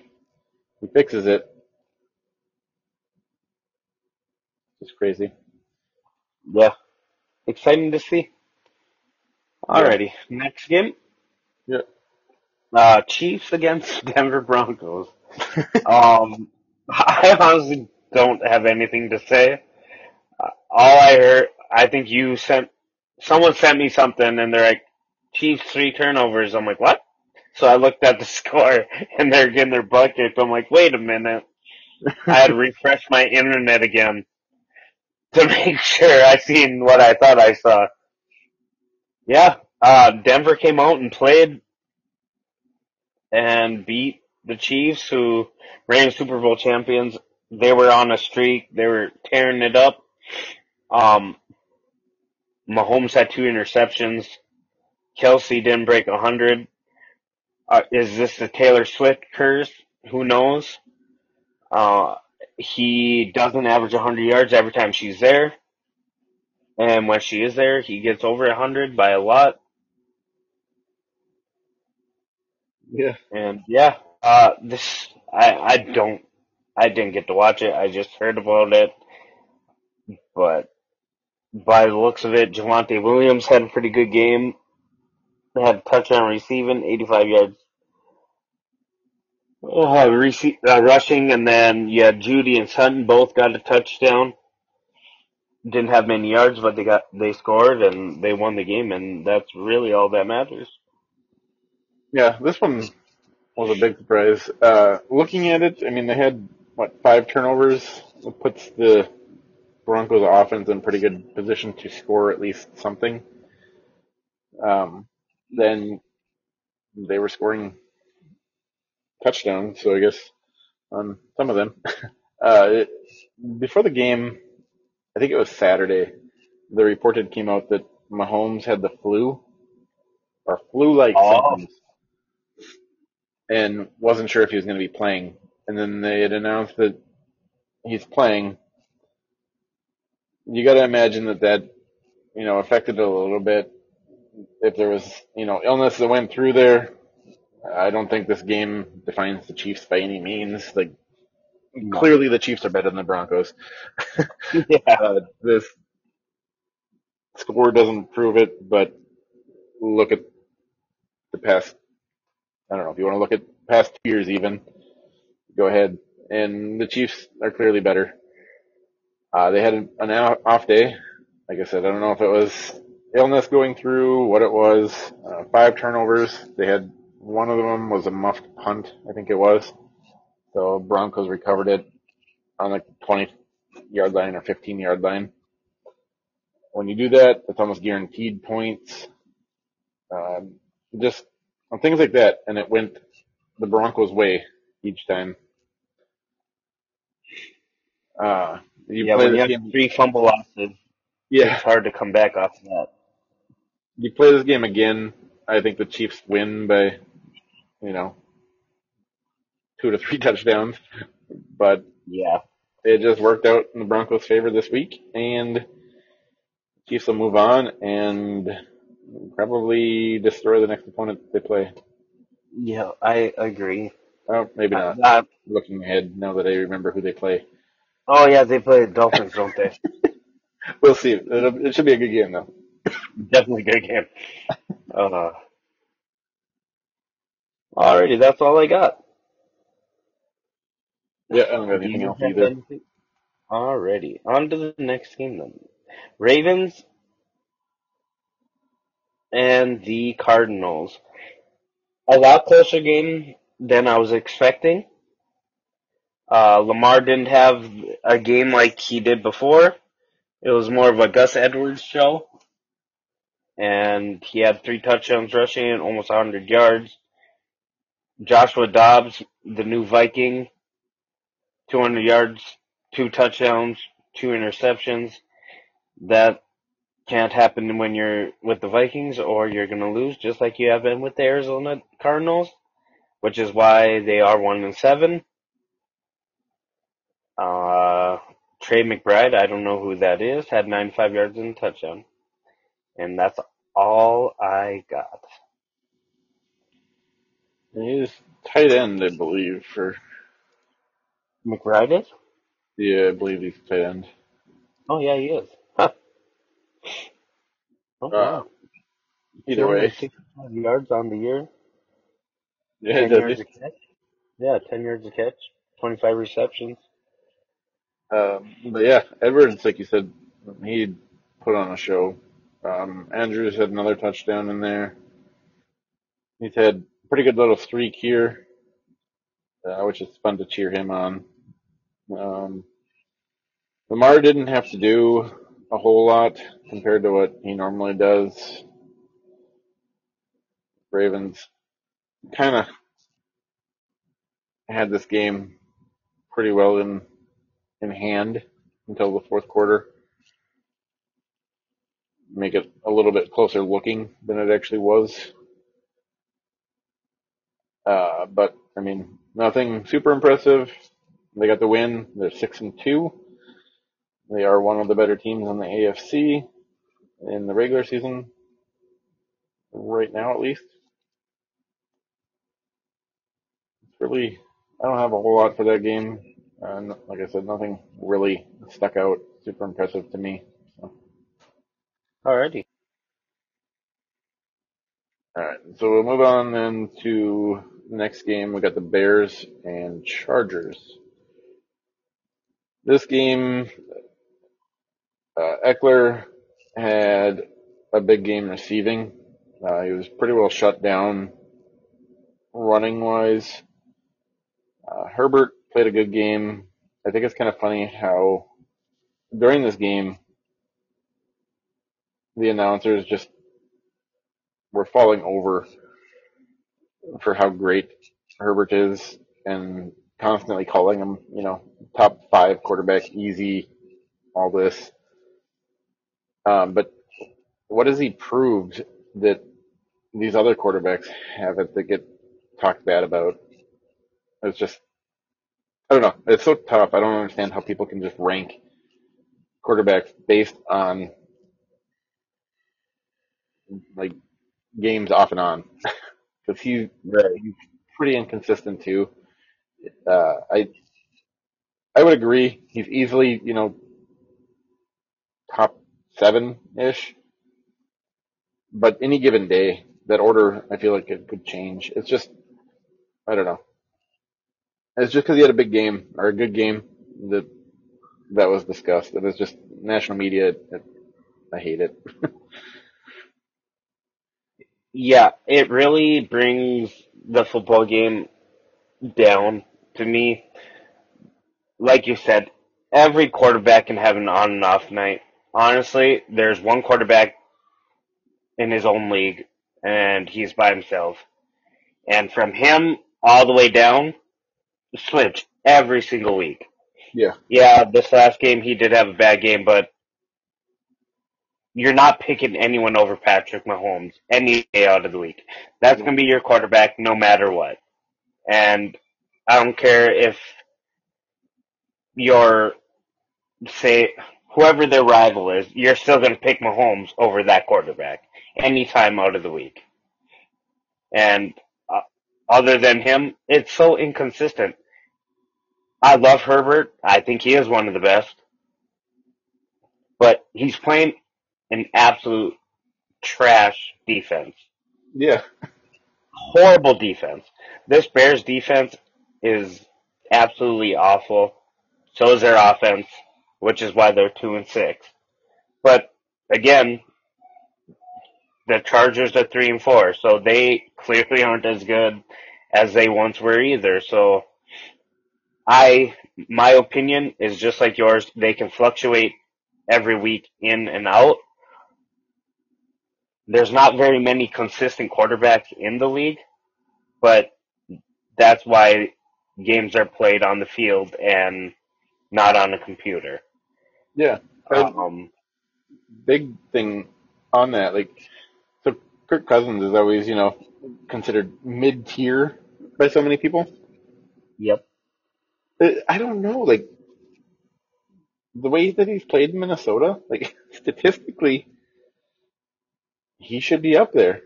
he fixes it. It's crazy. Yeah. Exciting to see. Alrighty. Next game. Yeah. Uh, Chiefs against Denver Broncos. um, I honestly don't have anything to say. Uh, all I heard, I think you sent, someone sent me something and they're like, Chiefs three turnovers. I'm like, what? So I looked at the score and they're getting their butt kicked. I'm like, wait a minute. I had to refresh my internet again to make sure I seen what I thought I saw. Yeah, uh, Denver came out and played and beat the Chiefs, who reigning Super Bowl champions. They were on a streak. They were tearing it up. Um, Mahomes had two interceptions. Kelce didn't break a hundred. Uh, is this the Taylor Swift curse? Who knows? Uh, he doesn't average a 100 yards every time she's there. And when she is there, he gets over a 100 by a lot. Yeah. And yeah, uh, this, I, I don't, I didn't get to watch it. I just heard about it. But by the looks of it, Javonte Williams had a pretty good game. They had a touchdown receiving, 85 yards uh, rece- uh, rushing, and then yeah, Jeudy and Sutton both got a touchdown. Didn't have many yards, but they got they scored and they won the game, and that's really all that matters. Yeah, this one was a big surprise. Uh, looking at it, I mean, they had what five turnovers. It puts the Broncos offense in pretty good position to score at least something. Um, then they were scoring touchdowns, so I guess on some of them. Uh, it, before the game, I think it was Saturday, the report had came out that Mahomes had the flu or flu-like Oh, symptoms and wasn't sure if he was going to be playing. And then they had announced that he's playing. You got to imagine that that you know affected it a little bit. If there was you know illness that went through there, I don't think this game defines the Chiefs by any means. Like no. clearly the Chiefs are better than the Broncos. yeah, Uh, this score doesn't prove it, but look at the past. I don't know if you want to look at past two years even. Go ahead, and the Chiefs are clearly better. Uh, they had an off day. Like I said, I don't know if it was illness going through, what it was. Uh, five turnovers. They had one of them was a muffed punt, I think it was. So Broncos recovered it on the 20 yard line or 15 yard line. When you do that, it's almost guaranteed points. Um, just on things like that, and it went the Broncos' way each time. Uh, you yeah. play When you this have game, three fumble losses, yeah. it's hard to come back off of that. You play this game again. I think the Chiefs win by, you know, two to three touchdowns, but Yeah, it just worked out in the Broncos' favor this week, and Chiefs will move on and probably destroy the next opponent they play. yeah, I agree. Oh, maybe not. uh, Looking ahead, now that I remember who they play, oh yeah, they play the Dolphins, don't they? we'll see. It'll, it should be a good game though. Definitely a good game. Uh, alrighty, that's all I got. Yeah, I don't have anything else either. Alrighty, on to the next game then. Ravens and the Cardinals. A lot closer game than I was expecting. Uh, Lamar didn't have a game like he did before. It was more of a Gus Edwards show. And he had three touchdowns rushing and almost 100 yards. Joshua Dobbs, the new Viking, 200 yards, two touchdowns, two interceptions. That can't happen when you're with the Vikings or you're going to lose just like you have been with the Arizona Cardinals, which is why they are 1 and 7. Uh, Trey McBride, I don't know who that is, had 95 yards and a touchdown. And that's all I got. He's tight end, I believe. For McBride is? yeah, I believe he's tight end. Oh yeah, he is. Huh. Oh Uh, wow. either way, yards on the year. yeah, 10 yards a catch. Yeah, 10 yards a catch. 25 receptions. Um, but yeah, Edwards, like you said, he put on a show. Um, Andrews had another touchdown in there. He's had a pretty good little streak here, uh, which is fun to cheer him on. Um, Lamar didn't have to do a whole lot compared to what he normally does. Ravens kind of had this game pretty well in in hand until the fourth quarter. Make it a little bit closer looking than it actually was. Uh, but I mean, nothing super impressive. they got the win. They're six and two. They are one of the better teams in the AFC in the regular season, right now at least. It's really, I don't have a whole lot for that game. Uh, like I said, nothing really stuck out super impressive to me. So. Alrighty. All right, so we'll move on then to the next game. We got the Bears and Chargers. This game, uh, Ekeler had a big game receiving. Uh, he was pretty well shut down running wise. Uh, Herbert played a good game. I think it's kind of funny how during this game, the announcers just were falling over for how great Herbert is and constantly calling him, you know, top five quarterback, easy, all this. Um, but what has he proved that these other quarterbacks haven't that get talked bad about? It's just, I don't know. It's so tough. I don't understand how people can just rank quarterbacks based on like games off and on because he's, he's pretty inconsistent too. Uh, I I would agree. He's easily you know top seven ish, but any given day that order I feel like it could change. It's just I don't know. It's just because he had a big game or a good game that that was discussed. It was just national media. It, I hate it. Yeah, it really brings the football game down to me. Like you said, every quarterback can have an on and off night. Honestly, there's one quarterback in his own league, and he's by himself. And from him all the way down, switch every single week. yeah, Yeah, this last game he did have a bad game, but you're not picking anyone over Patrick Mahomes any day out of the week. That's going to be your quarterback no matter what. And I don't care if your, say, whoever their rival is, you're still going to pick Mahomes over that quarterback any time out of the week. And uh, other than him, it's so inconsistent. I love Herbert. I think he is one of the best. But he's playing an absolute trash defense. yeah, Horrible defense. This Bears defense is absolutely awful. So is their offense, which is why they're two and six. But again, the Chargers are three and four, so they clearly aren't as good as they once were either. So I, my opinion is just like yours. They can fluctuate every week in and out. There's not very many consistent quarterbacks in the league, but that's why games are played on the field and not on a computer. yeah. Um, big thing on that, like, so Kirk Cousins is always, you know, considered mid tier by so many people. yep. Uh, I don't know, like, the way that he's played in Minnesota, like, statistically, he should be up there.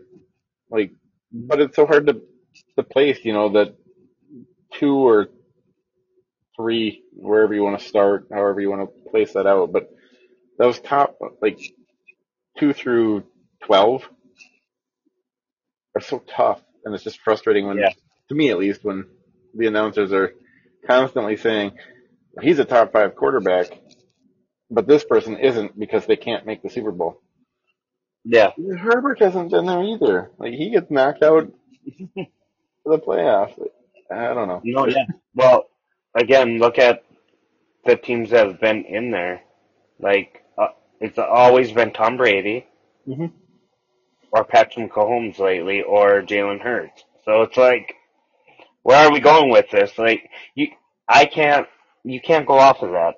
Like, but it's so hard to, to place, you know, that two or three, wherever you want to start, however you want to place that out. But those top, like, two through 12 are so tough. And it's just frustrating when, Yeah. to me at least, when the announcers are constantly saying, he's a top five quarterback, but this person isn't because they can't make the Super Bowl. Yeah. Herbert hasn't been there either. Like he gets knocked out for the playoffs. I don't know. No, yeah. Well, again, look at the teams that have been in there. Like, uh, it's always been Tom Brady Mhm. or Patrick Mahomes lately or Jalen Hurts. So it's like, where are we going with this? Like, you, I can't, you can't go off of that.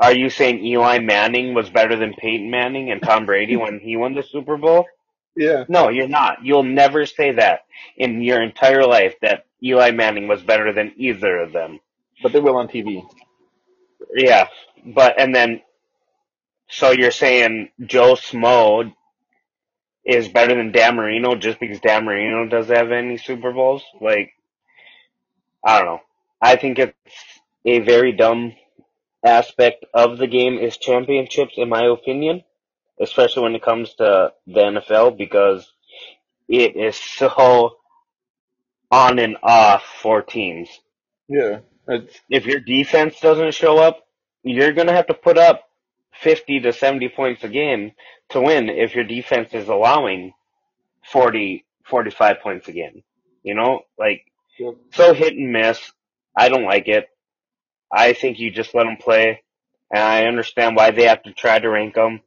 Are you saying Eli Manning was better than Peyton Manning and Tom Brady when he won the Super Bowl? Yeah. No, you're not. You'll never say that in your entire life that Eli Manning was better than either of them. but they will on TV. Yeah, but and then so you're saying Joe Smo is better than Dan Marino just because Dan Marino doesn't have any Super Bowls? Like, I don't know. I think it's a very dumb aspect of the game is championships, in my opinion, especially when it comes to the NFL because it is so on and off for teams. Yeah, it's If your defense doesn't show up, you're going to have to put up 50 to 70 points a game to win if your defense is allowing 40, 45 points a game. You know, like. So hit and miss. I don't like it. I think you just let them play, and I understand why they have to try to rank them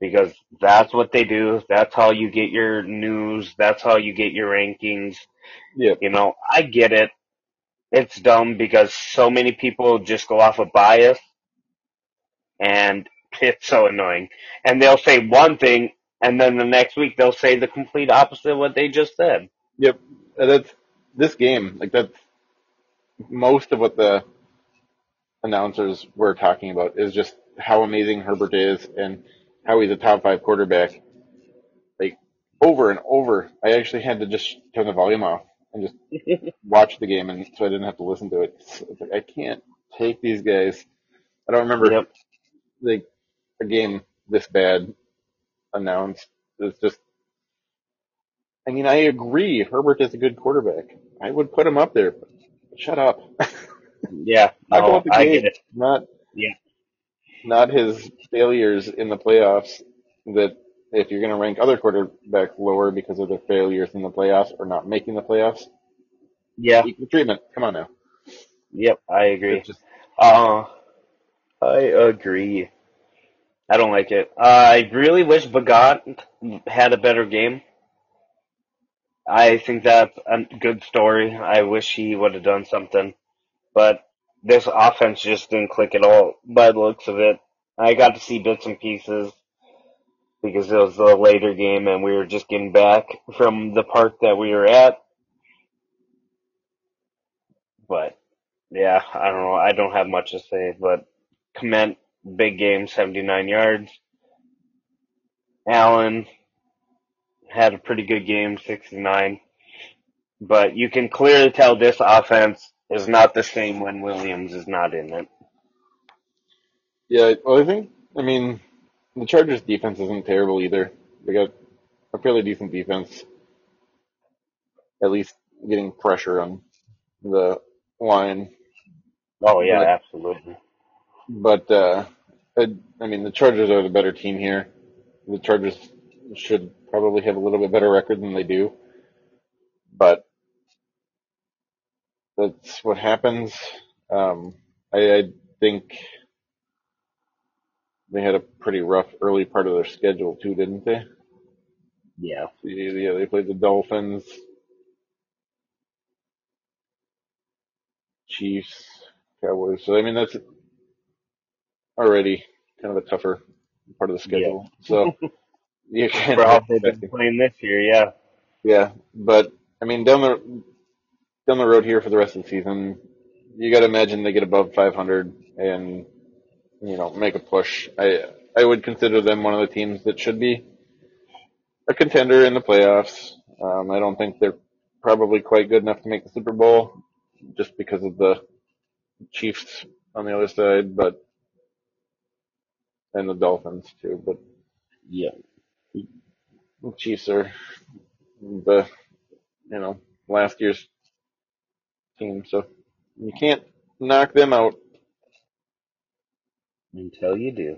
because that's what they do. That's how you get your news. That's how you get your rankings. yeah, You know, I get it. It's dumb because so many people just go off of bias and it's so annoying. And they'll say one thing and then the next week they'll say the complete opposite of what they just said. yep. And that's this game. Like that's most of what the announcers were talking about is just how amazing Herbert is and how he's a top five quarterback. Like over and over, I actually had to just turn the volume off and just watch the game, and so I didn't have to listen to it. It's, it's like I can't take these guys. I don't remember Yep. like a game this bad announced. It's just. I mean, I agree. Herbert is a good quarterback. I would put him up there. But shut up. Yeah, Talk no, about the I game, get it. not Yeah. not his failures in the playoffs. That if you're going to rank other quarterbacks lower because of their failures in the playoffs or not making the playoffs, Yeah, equal treatment. Come on now. yep, I agree. Just Uh, I agree. I don't like it. Uh, I really wish Bagent had a better game. I think that's a good story. I wish he would have done something. But this offense just didn't click at all by the looks of it. I got to see bits and pieces because it was a later game and we were just getting back from the park that we were at. But yeah, I don't know. I don't have much to say, but Kmet, big game, 79 yards. Allen had a pretty good game, 69. But you can clearly tell this offense is not the same when Williams is not in it. yeah. Well, I think I mean the Chargers defense isn't terrible either. They got a fairly decent defense. At least getting pressure on the line. Oh yeah, But absolutely. But uh, I, I mean, the Chargers are the better team here. The Chargers should probably have a little bit better record than they do, but that's what happens. Um, I, I think they had a pretty rough early part of their schedule too, didn't they? Yeah. Yeah, they played the Dolphins, Chiefs, Cowboys. So I mean, that's already kind of a tougher part of the Yeah. schedule. So you can't For how they've been expecting. playing this year, yeah. Yeah, but I mean, down the down the road here for the rest of the season, you got to imagine they get above 500 and you know make a push. I I would consider them one of the teams that should be a contender in the playoffs. Um, I don't think they're probably quite good enough to make the Super Bowl just because of the Chiefs on the other side, but and the Dolphins too. But Yeah. The Chiefs are the you know last year's team, so you can't knock them out. Until you do.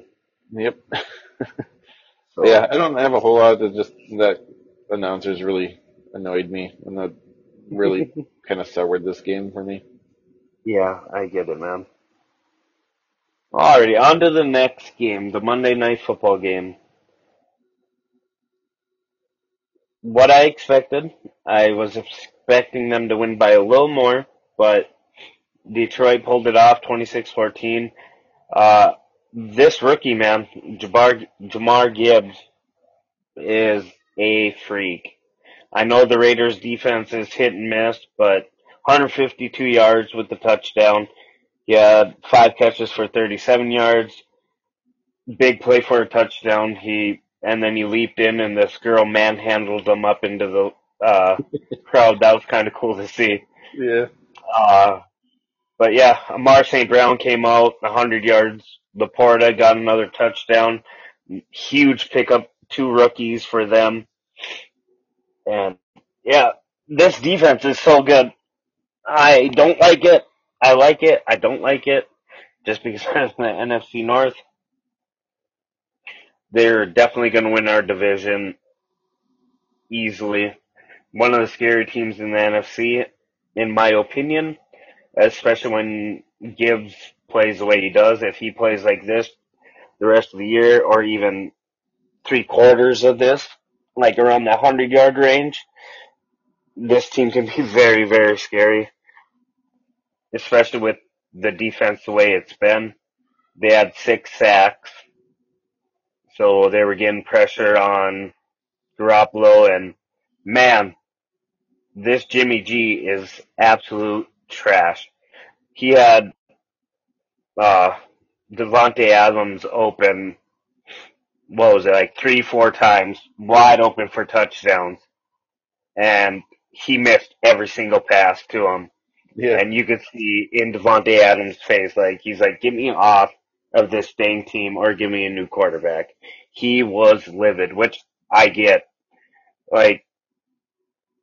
Yep. So yeah, I don't have a whole lot. Of just that announcers really annoyed me, and that really kind of soured this game for me. Yeah, I get it, man. Alrighty, on to the next game, the Monday Night Football game. What I expected, I was expecting them to win by a little more, but Detroit pulled it off, 26-14. Uh, this rookie, man, Jahmyr Gibbs, is a freak. I know the Raiders defense is hit and miss, but 152 yards with the touchdown. He had five catches for 37 yards. Big play for a touchdown. He and then he leaped in, and this girl manhandled him up into the uh, crowd. That was kind of cool to see. Yeah. Uh, but yeah, Amon-Ra St. Brown came out a 100 yards. LaPorta got another touchdown. Huge pickup, two rookies for them. And yeah, this defense is so good. I don't like it. I like it. I don't like it. Just because it's the NFC North. They're definitely going to win our division easily. One of the scary teams in the NFC, in my opinion, especially when Gibbs plays the way he does. If he plays like this the rest of the year, or even three quarters of this, like around the hundred yard range, this team can be very, very scary. Especially with the defense the way it's been. They had six sacks. So they were getting pressure on Garoppolo and man, this Jimmy G is absolute trash. He had uh Davante Adams open what was it, like three, four times, wide open for touchdowns. And he missed every single pass to him. Yeah. And you could see in Davante Adams' face, like he's like, "Get me off of this dang team, or give me a new quarterback." He was livid, which I get. Like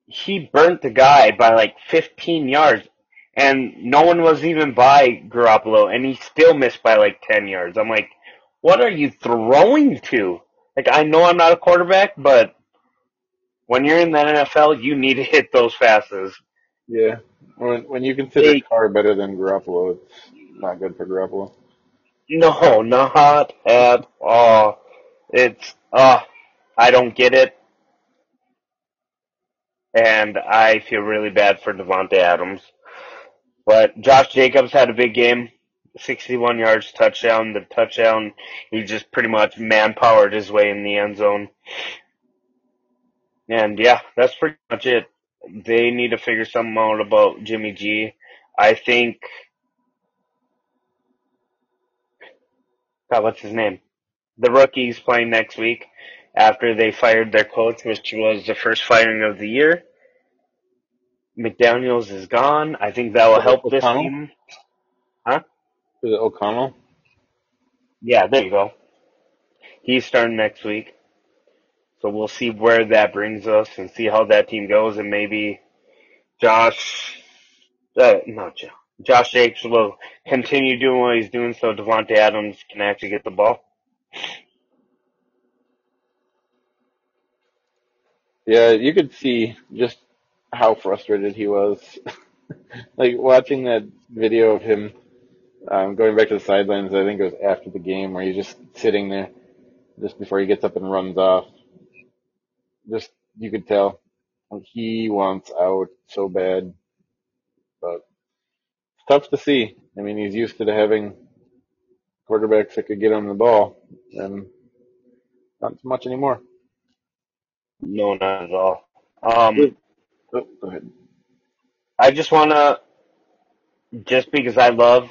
he burnt the guy by like 15 yards, and no one was even by Garoppolo, and he still missed by like 10 yards. I'm like, what are you throwing to? Like I know I'm not a quarterback, but when you're in the NFL, you need to hit those passes. Yeah. When when you consider They- Carr better than Garoppolo, it's not good for Garoppolo. No, not at all. It's uh I don't get it. And I feel really bad for Davante Adams. But Josh Jacobs had a big game. 61 yards touchdown. The touchdown, he just pretty much manpowered his way in the end zone. And yeah, that's pretty much it. They need to figure something out about Jimmy G. I think, God, what's his name? The rookie's playing next week after they fired their coach, which was the first firing of the year. McDaniels is gone. I think that will help this O'Connell? team. Is it O'Connell? Yeah, there you go. He's starting next week. So we'll see where that brings us and see how that team goes and maybe Josh, uh, not Josh, Josh Jacobs will continue doing what he's doing so Davante Adams can actually get the ball. Yeah, you could see just how frustrated he was. like watching that video of him um, going back to the sidelines. I think it was after the game where he's just sitting there just before he gets up and runs off. Just you could tell he wants out so bad, tough to see. I mean, he's used to having quarterbacks that could get him the ball, and not so much anymore. No, not at all. Um, Oh, go ahead. I just want to, just because I love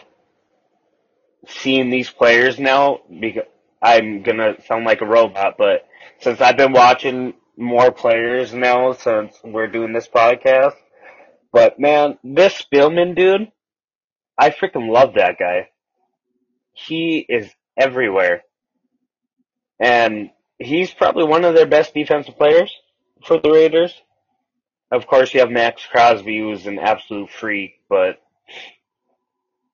seeing these players now, because I'm going to sound like a robot, but since I've been watching more players now since we're doing this podcast, but man, this Spillman dude, I freaking love that guy. He is everywhere. And he's probably one of their best defensive players for the Raiders. Of course, you have Maxx Crosby, who's an absolute freak, but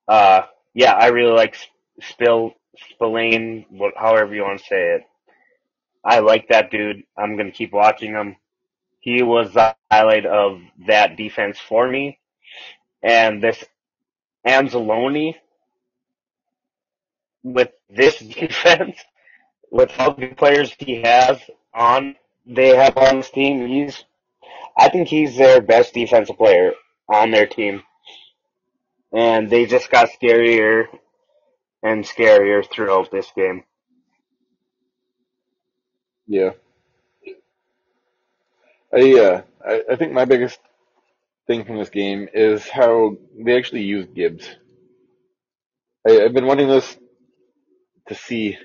uh, yeah, I really like Spill Spillane, however you want to say it. I like that dude. I'm gonna keep watching him. He was the highlight of that defense for me, and this Anzalone with this defense, with all the players he has on, they have on his team. He's, I think he's their best defensive player on their team, and they just got scarier and scarier throughout this game. Yeah. I, uh, I, I think my biggest thing from this game is how they actually used Gibbs. I, I've been wanting this to see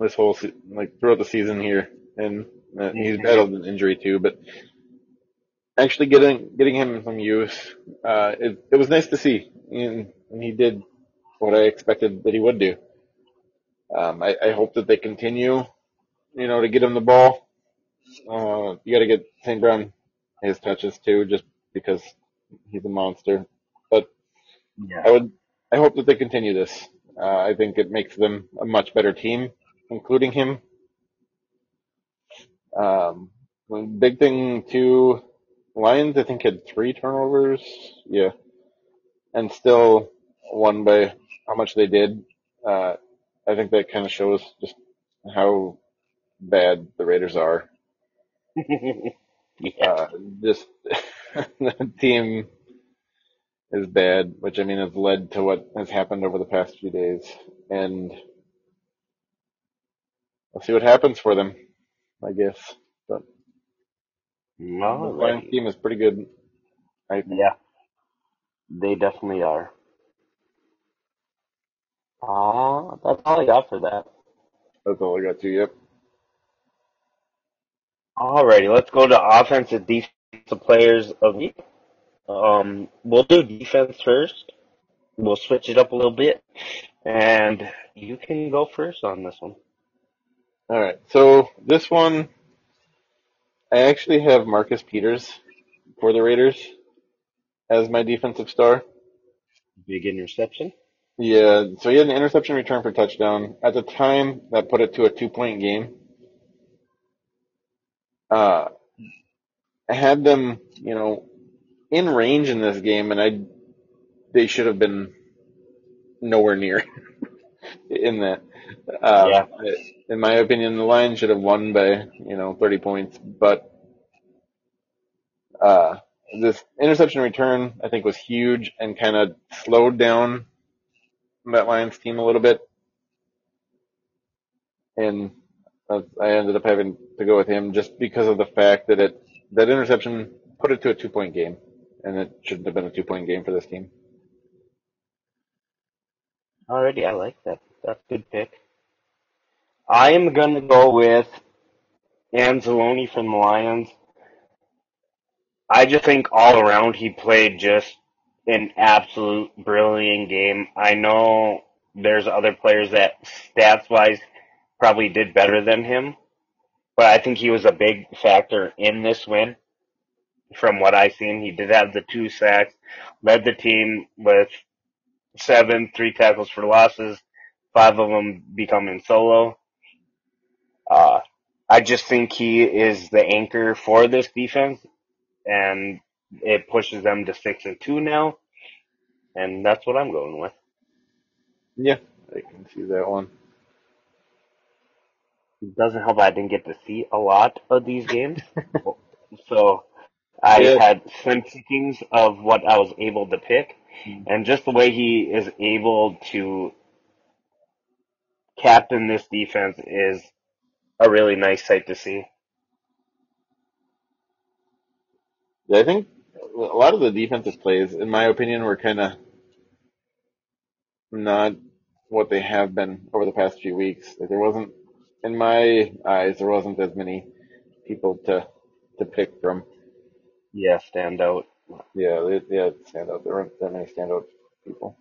this whole se- like throughout the season here, and uh, he's battled an injury too, but actually getting getting him some use, uh, it it was nice to see, and, and he did what I expected that he would do. Um, I, I hope that they continue, you know, to get him the ball. Uh, you got to get St. Brown his touches too, just because he's a monster. But I would, I hope that they continue this. Uh, I think it makes them a much better team, including him. Um, big thing too, Lions I think had three turnovers, yeah, and still won by how much they did. Uh, I think that kind of shows just how bad the Raiders are. yeah. Uh, just the team is bad, which I mean has led to what has happened over the past few days, and we'll see what happens for them, I guess. But the Lions team is pretty good. I think. Yeah, they definitely are. Uh, that's all I got for that. That's all I got to. Yep. Alrighty, let's go to offensive defensive players of the week. Um, we'll do defense first. We'll switch it up a little bit, and you can go first on this one. All right. So this one, I actually have Marcus Peters for the Raiders as my defensive star. Big interception. Yeah, so he had an interception return for touchdown. At the time, that put it to a two point game. Uh, I had them, you know, in range in this game, and I, they should have been nowhere near in that. Uh, Yeah. in my opinion, the Lions should have won by, you know, 30 points, but, uh, this interception return, I think was huge and kind of slowed down that Lions team a little bit. And uh, I ended up having to go with him just because of the fact that it, that interception put it to a two point game and it shouldn't have been a two point game for this team. Alrighty, I like that. That's a good pick. I am gonna go with Anzalone from the Lions. I just think all around he played just an absolute brilliant game. I know there's other players that stats wise probably did better than him, but I think he was a big factor in this win. From what I've seen, he did have the two sacks, led the team with seven, three tackles for losses, five of them becoming solo. Uh, I just think he is the anchor for this defense, and it pushes them to six and two now, and that's what I'm going with. Yeah, I can see that one. Doesn't help I didn't get to see a lot of these games, so I Yeah. had slim pickings of what I was able to pick, mm-hmm. and just the way he is able to captain this defense is a really nice sight to see. Yeah, I think a lot of the defensive plays, in my opinion, were kind of not what they have been over the past few weeks. Like there wasn't, in my eyes, there wasn't as many people to to pick from. Yeah, stand out. Yeah, they, yeah, standout. There weren't that many standout people.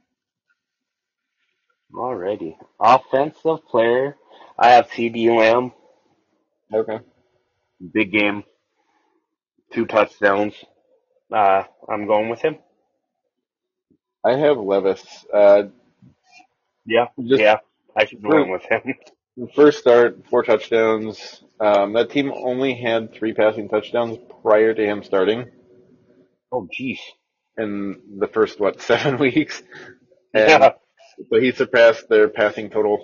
Alrighty. Offensive player. I have CeeDee Lamb. Okay. Big game. Two touchdowns. Uh, I'm going with him. I have Levis. Uh, Yeah. just yeah. I should go with him. first start, four touchdowns. Um, that team only had three passing touchdowns prior to him starting oh, jeez. in the first what seven weeks. And Yeah. So he surpassed their passing total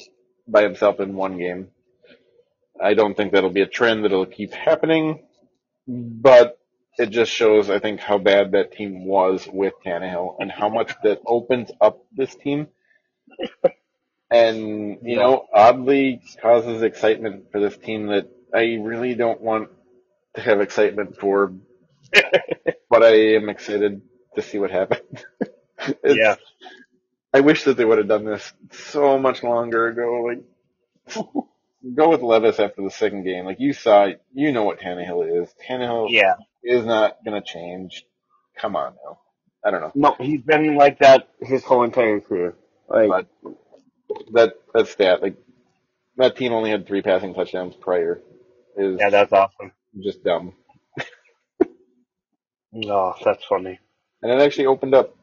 by himself in one game. I don't think that'll be a trend that'll keep happening, but it just shows, I think, how bad that team was with Tannehill and how much that opens up this team. And, you Yeah. know, oddly causes excitement for this team that I really don't want to have excitement for, but I am excited to see what happens. Yeah. I wish that they would have done this so much longer ago. Like, go with Levis after the second game. Like you saw, you know what Tannehill is. Tannehill Yeah. is not going to change. Come on now. I don't know. No, he's been like that his whole entire career. Like, But that that stat, like that team only had three passing touchdowns prior, is yeah, that's awesome. just dumb. No, that's funny. And it actually opened up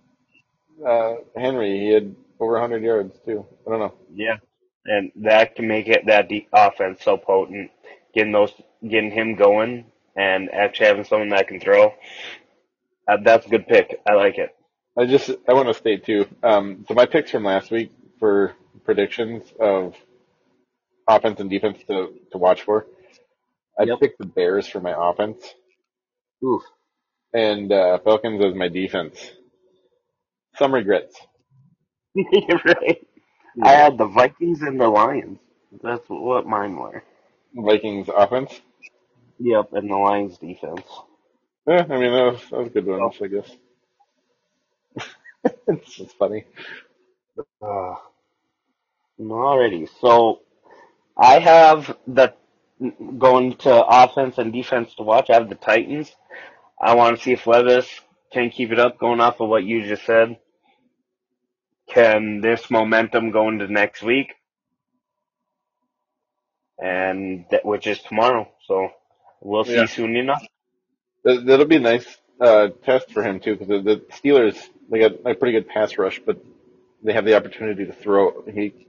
uh, Henry. He had over 100 yards too. I don't know. Yeah. And that can make it that de- offense so potent. Getting those, getting him going, and actually having someone that can throw. Uh, that's a good pick. I like it. I just I want to state too. Um, so my picks from last week for predictions of offense and defense to to watch for. I Yep. picked the Bears for my offense Oof. and uh, Falcons as my defense. Some regrets. You're right. I had the Vikings and the Lions. That's what mine were. Vikings offense. Yep, and the Lions defense. Yeah, I mean that was, that was a good one, I guess. it's just funny. Uh, alrighty. So I have the going to offense and defense to watch. I have the Titans. I want to see if Levis can keep it up going off of what you just said. Can this momentum go into next week? And that, which is tomorrow. So we'll see Yeah. soon enough. That, that'll be a nice uh, test for him too, because the, the Steelers they got a pretty good pass rush, but they have the opportunity to throw. He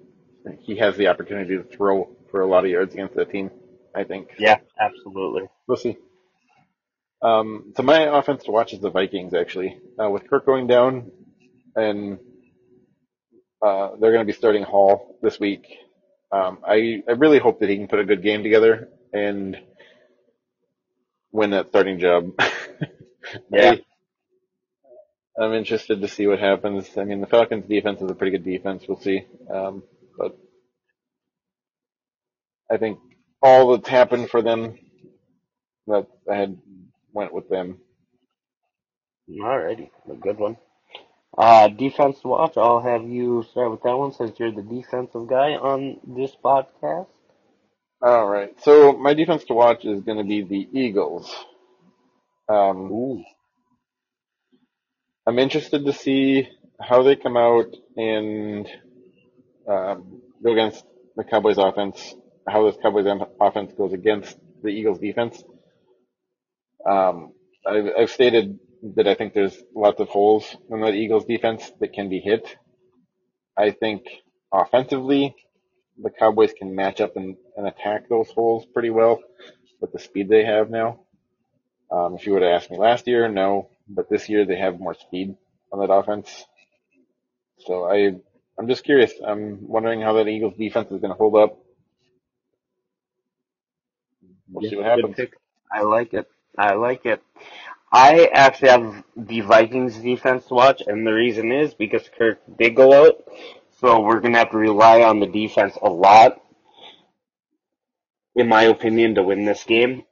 he has the opportunity to throw for a lot of yards against that team. I think. Yeah, absolutely. We'll see. Um, so my offense to watch is the Vikings actually, uh, with Kirk going down, and uh, they're going to be starting Hall this week. Um, I I really hope that he can put a good game together and win that starting job. Yeah. I, I'm interested to see what happens. I mean, the Falcons' defense is a pretty good defense. We'll see, um, but I think all that's happened for them that I had went with them. Alrighty, a good one. Uh, defense to watch. I'll have you start with that one since you're the defensive guy on this podcast. All right. So my defense to watch is going to be the Eagles. Um, Ooh. I'm interested to see how they come out and um, go against the Cowboys offense. How this Cowboys offense goes against the Eagles defense. Um, I've, I've stated that I think there's lots of holes in that Eagles defense that can be hit. I think offensively, the Cowboys can match up and, and attack those holes pretty well with the speed they have now. Um, if you would have asked me last year, no, but this year they have more speed on that offense. So I, I'm just curious. I'm wondering how that Eagles defense is going to hold up. We'll see what happens. I like it. I like it. I actually have the Vikings defense to watch, and the reason is because Kirk did go out, so we're gonna have to rely on the defense a lot, in my opinion, to win this game.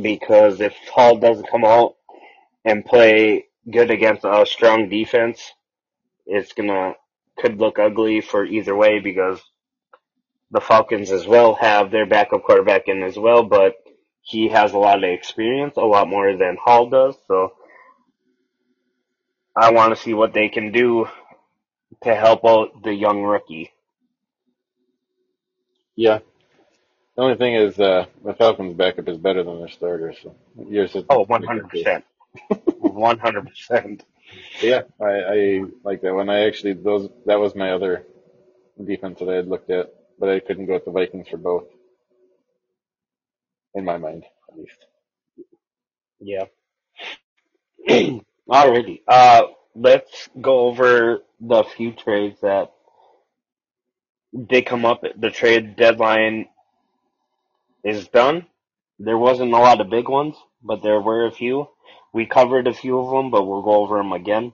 Because if Hall doesn't come out and play good against a strong defense, it's gonna could look ugly for either way because the Falcons as well have their backup quarterback in as well, but he has a lot of experience, a lot more than Hall does. So I want to see what they can do to help out the young rookie. Yeah. The only thing is, uh, the Falcons backup is better than their starter, so yours is. Oh, 100%. 100%. Yeah, I, I like that one. I actually, those, that was my other defense that I had looked at, but I couldn't go with the Vikings for both. In my mind, at least. Yeah. Alrighty. Uh, let's go over the few trades that did come up. The trade deadline is done. There wasn't a lot of big ones, but there were a few. We covered a few of them, but we'll go over them again.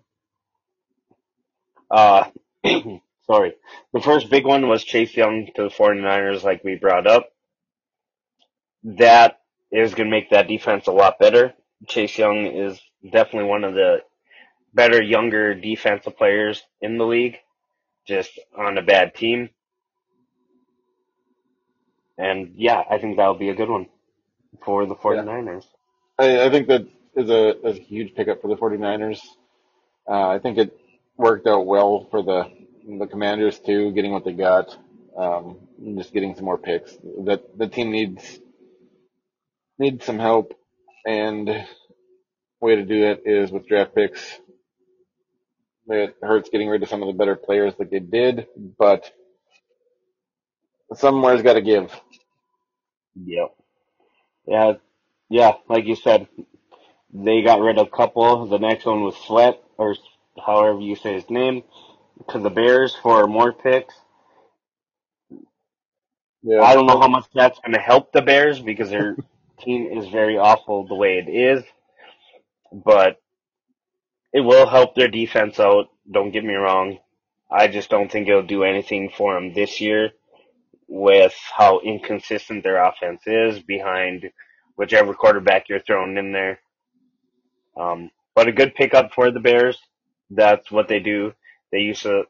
Uh, sorry. The first big one was Chase Young to the 49ers, like we brought up. That is going to make that defense a lot better. Chase Young is definitely one of the better younger defensive players in the league. just on a bad team. And yeah, I think that'll be a good one for the 49ers. I, I think that is a, a huge pickup for the 49ers. Uh, I think it worked out well for the the Commanders too, getting what they got, um, just getting some more picks. That the team needs needs some help, and way to do that is with draft picks. It hurts getting rid of some of the better players like they did, but somewhere's got to give. Yep. Yeah, yeah, like you said, they got rid of a couple. The next one was Sweat, or however you say his name, to the Bears for more picks. Yeah, I don't know how much that's going to help the Bears because their team is very awful the way it is, but it will help their defense out. Don't get me wrong. I just don't think it'll do anything for them this year with how inconsistent their offense is behind whichever quarterback you're throwing in there. Um, but a good pickup for the Bears. That's what they do. They used to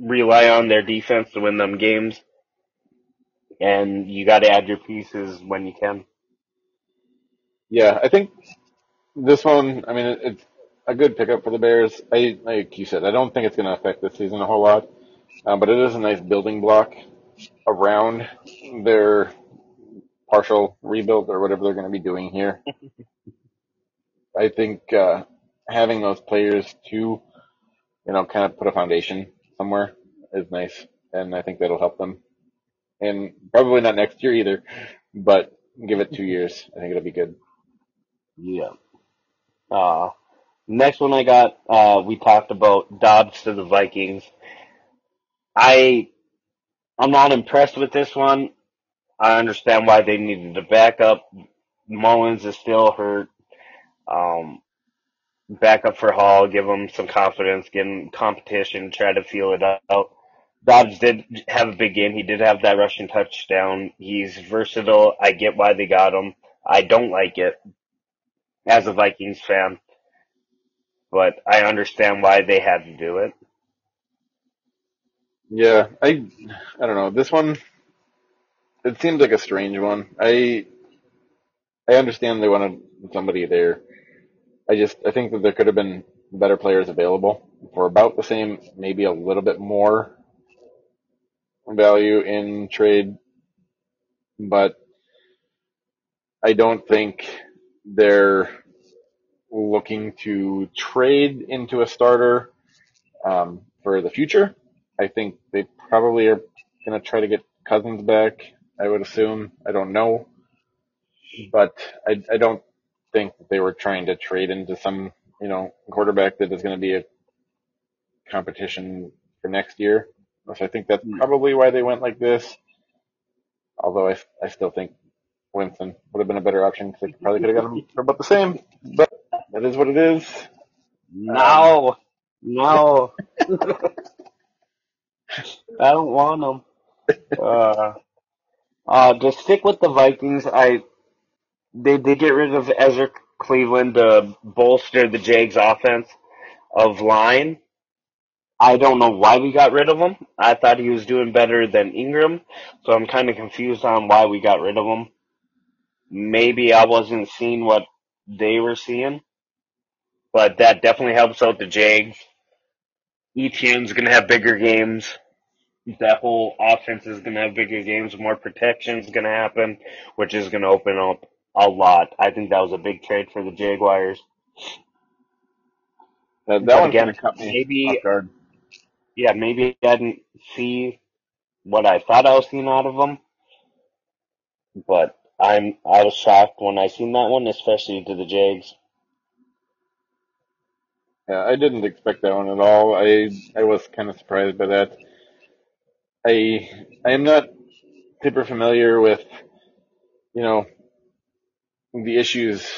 rely on their defense to win them games. And you got to add your pieces when you can. yeah. I think this one. I mean, it's a good pickup for the Bears. I like you said, I don't think it's going to affect the season a whole lot, uh, but it is a nice building block around their partial rebuild or whatever they're going to be doing here. I think uh, having those players to, you know, kind of put a foundation somewhere is nice, and I think that'll help them. And probably not next year either, but give it two years. I think it'll be good. Yeah. Uh, next one I got, uh, we talked about Dobbs to the Vikings. I, I'm not impressed with this one. I understand why they needed a backup. Mullens is still hurt. Um, backup for Hall, give him some confidence, give him competition, try to feel it out. Dobbs did have a big game. He did have that rushing touchdown. He's versatile. I get why they got him. I don't like it as a Vikings fan, but I understand why they had to do it. Yeah, I, I don't know. This one, it seems like a strange one. I, I understand they wanted somebody there. I just, I think that there could have been better players available for about the same, maybe a little bit more value in trade, but I don't think they're looking to trade into a starter um, for the future. I think they probably are going to try to get Cousins back. I would assume. I don't know, but I, I don't think that they were trying to trade into some you know quarterback that is going to be a competition for next year. So I think that's Hmm. probably why they went like this. Although I, I still think Winston would have been a better option because they probably could have got him for about the same. But that is what it is. No, no. I don't want them. Uh, uh, just stick with the Vikings. I they did get rid of Ezra Cleveland to bolster the Jags offense of line. I don't know why we got rid of him. I thought he was doing better than Ingram, so I'm kind of confused on why we got rid of him. Maybe I wasn't seeing what they were seeing, but that definitely helps out the Jags. Etienne's gonna have bigger games. That whole offense is gonna have bigger games. More protection is gonna happen, which is gonna open up a lot. I think that was a big trade for the Jaguars. That, that again, cut me maybe off guard. yeah, maybe I didn't see what I thought I was seeing out of them, but I'm I was shocked when I seen that one, especially to the Jags. Yeah, I didn't expect that one at all. I I was kind of surprised by that. I I am not super familiar with you know the issues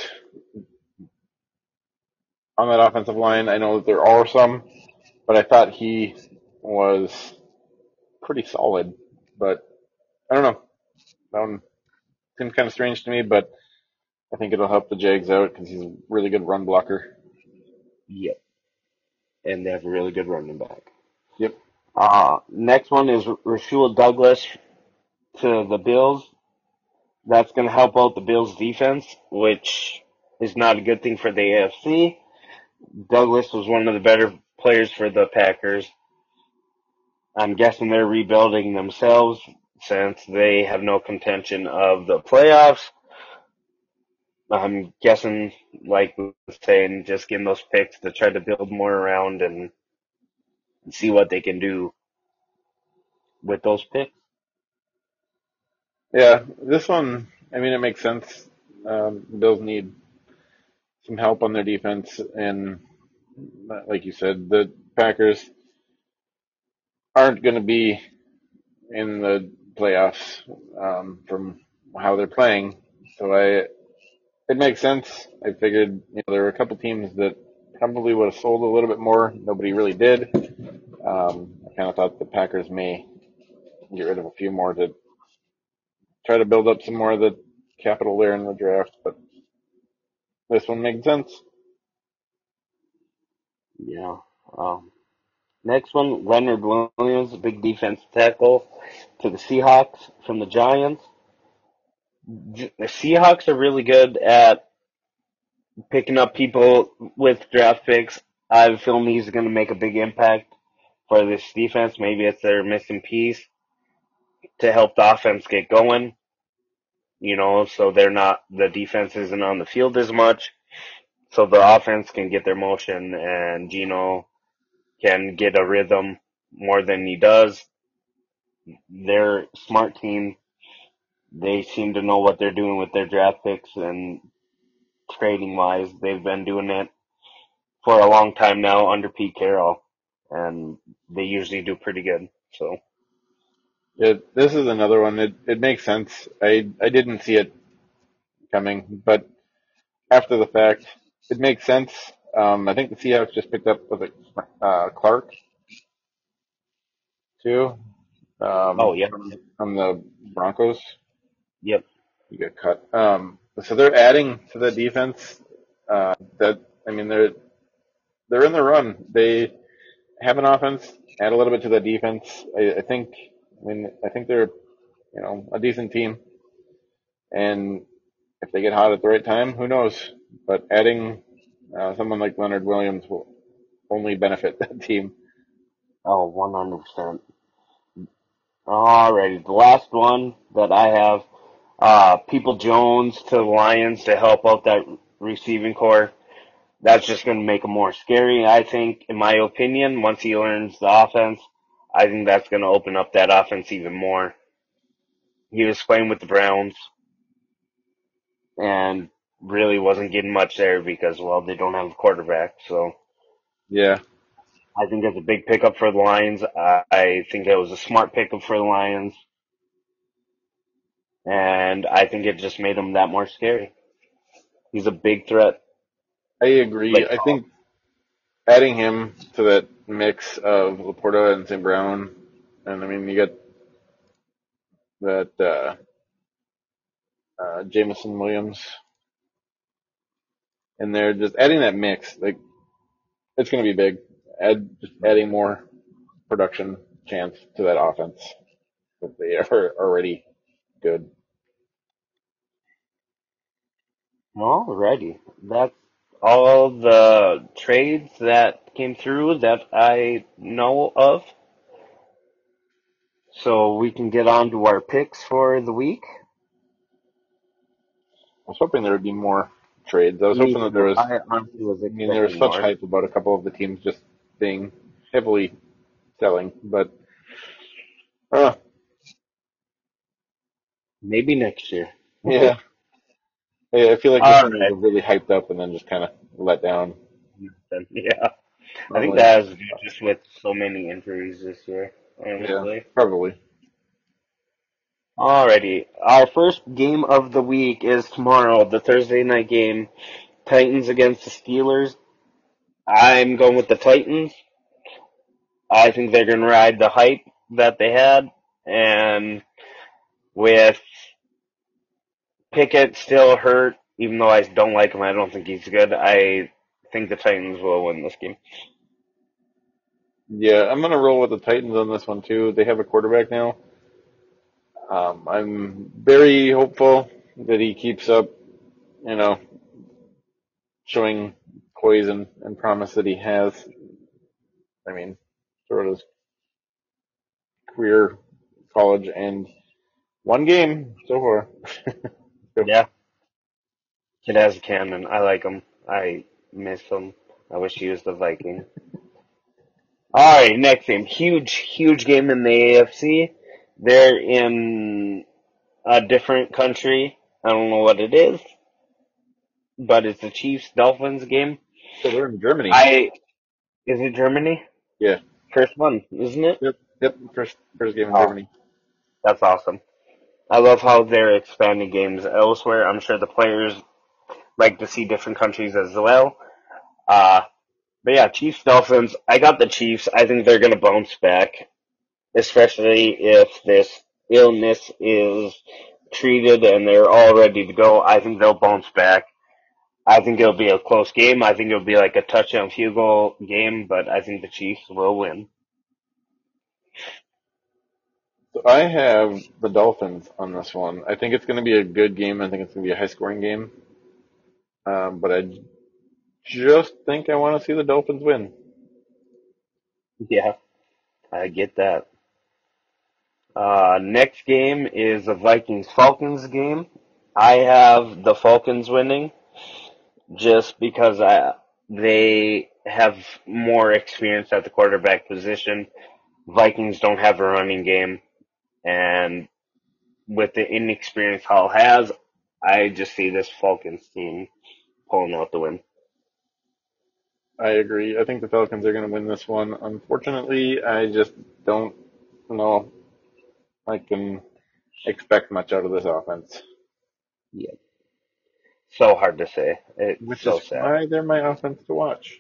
on that offensive line. I know that there are some, but I thought he was pretty solid. But I don't know. That one seems kind of strange to me, but I think it'll help the Jags out because he's a really good run blocker. Yep, and they have a really good running back. Yep. Uh, next one is Rasul Douglas to the Bills. That's going to help out the Bills defense, which is not a good thing for the AFC. Douglas was one of the better players for the Packers. I'm guessing they're rebuilding themselves since they have no contention of the playoffs. I'm guessing, like we was saying, just getting those picks to try to build more around and see what they can do with those picks. Yeah, this one, I mean, it makes sense. Um, Bills need some help on their defense, and like you said, the Packers aren't going to be in the playoffs um, from how they're playing. So I, it makes sense. I figured you know there were a couple teams that probably would have sold a little bit more. Nobody really did. Um, I kind of thought the Packers may get rid of a few more to try to build up some more of the capital there in the draft, but this one makes sense. Yeah. Um, next one, Leonard Williams, big defense tackle to the Seahawks from the Giants. The Seahawks are really good at picking up people with draft picks. I have a feeling he's going to make a big impact for this defense. Maybe it's their missing piece to help the offense get going you know, so they're not, the defense isn't on the field as much. So the offense can get their motion and Geno can get a rhythm more than he does. They're smart team. They seem to know what they're doing with their draft picks and trading wise. They've been doing it for a long time now under Pete Carroll and they usually do pretty good. So. It, this is another one. It it makes sense. I I didn't see it coming, but after the fact, it makes sense. Um, I think the Seahawks just picked up with it uh, Clark too. Um, oh yeah, from the Broncos. Yep, you get cut. Um, so they're adding to the defense. Uh, that I mean they're they're in the run. They have an offense. Add a little bit to the defense. I, I think I mean, I think they're, you know, a decent team. And if they get hot at the right time, who knows? But adding uh, someone like Leonard Williams will only benefit that team. Oh, 100%. Alrighty, the last one that I have, uh, Peoples-Jones to the Lions to help out that receiving corps. That's just going to make him more scary, I think, in my opinion, once he learns the offense. I think that's going to open up that offense even more. He was playing with the Browns and really wasn't getting much there because, well, they don't have a quarterback. So, yeah, I think it's a big pickup for the Lions. I, I think it was a smart pickup for the Lions. And I think it just made him that more scary. He's a big threat. I agree. Like, I think adding him to that mix of LaPorta and St. Brown, and I mean you got that uh, uh, Jameson Williams and they're just adding that mix, like it's going to be big. Add just adding more production chance to that offense that they are already good. Alrighty, that's all the trades that came through that I know of. So we can get on to our picks for the week. I was hoping there would be more trades. I was hoping that there was. I honestly was I mean, there was such more. hype about a couple of the teams just being heavily selling, but uh, maybe next year. Yeah. I feel like this right. really hyped up and then just kind of let down. Yeah, I think that has just with so many injuries this year. Honestly, yeah, probably. Alrighty, our first game of the week is tomorrow, the Thursday night game, Titans against the Steelers. I'm going with the Titans. I think they're going to ride the hype that they had, and with Pickett still hurt, even though I don't like him. I don't think he's good. I think the Titans will win this game. Yeah, I'm gonna roll with the Titans on this one too. They have a quarterback now. Um, I'm very hopeful that he keeps up, you know, showing poise and, and promise that he has. I mean, throughout his career, college, and one game so far. Yeah. Kid has a cannon. I like him. I miss him. I wish he was the Viking. Alright, next game. Huge, huge game in the AFC. They're in a different country. I don't know what it is, but it's the Chiefs Dolphins game. so they're in Germany. I is it Germany? yeah. First one, isn't it? Yep. Yep. First first game in Oh. Germany. That's awesome. I love how they're expanding games elsewhere. I'm sure the players like to see different countries as well. Uh, but yeah, Chiefs Dolphins. I got the Chiefs. I think they're going to bounce back, especially if this illness is treated and they're all ready to go. I think they'll bounce back. I think it'll be a close game. I think it'll be like a touchdown field goal game, but I think the Chiefs will win. So I have the Dolphins on this one. I think it's going to be a good game. I think it's going to be a high scoring game. Um, but I just think I want to see the Dolphins win. Yeah, I get that. Uh, next game is the Vikings Falcons game. I have the Falcons winning just because I, they have more experience at the quarterback position. Vikings don't have a running game and with the inexperience Hall has, I just see this Falcons team pulling out the win. I agree. I think the Falcons are going to win this one. Unfortunately, I just don't know I can expect much out of this offense. Yeah. So hard to say. It's Which so is sad. why they're my offense to watch.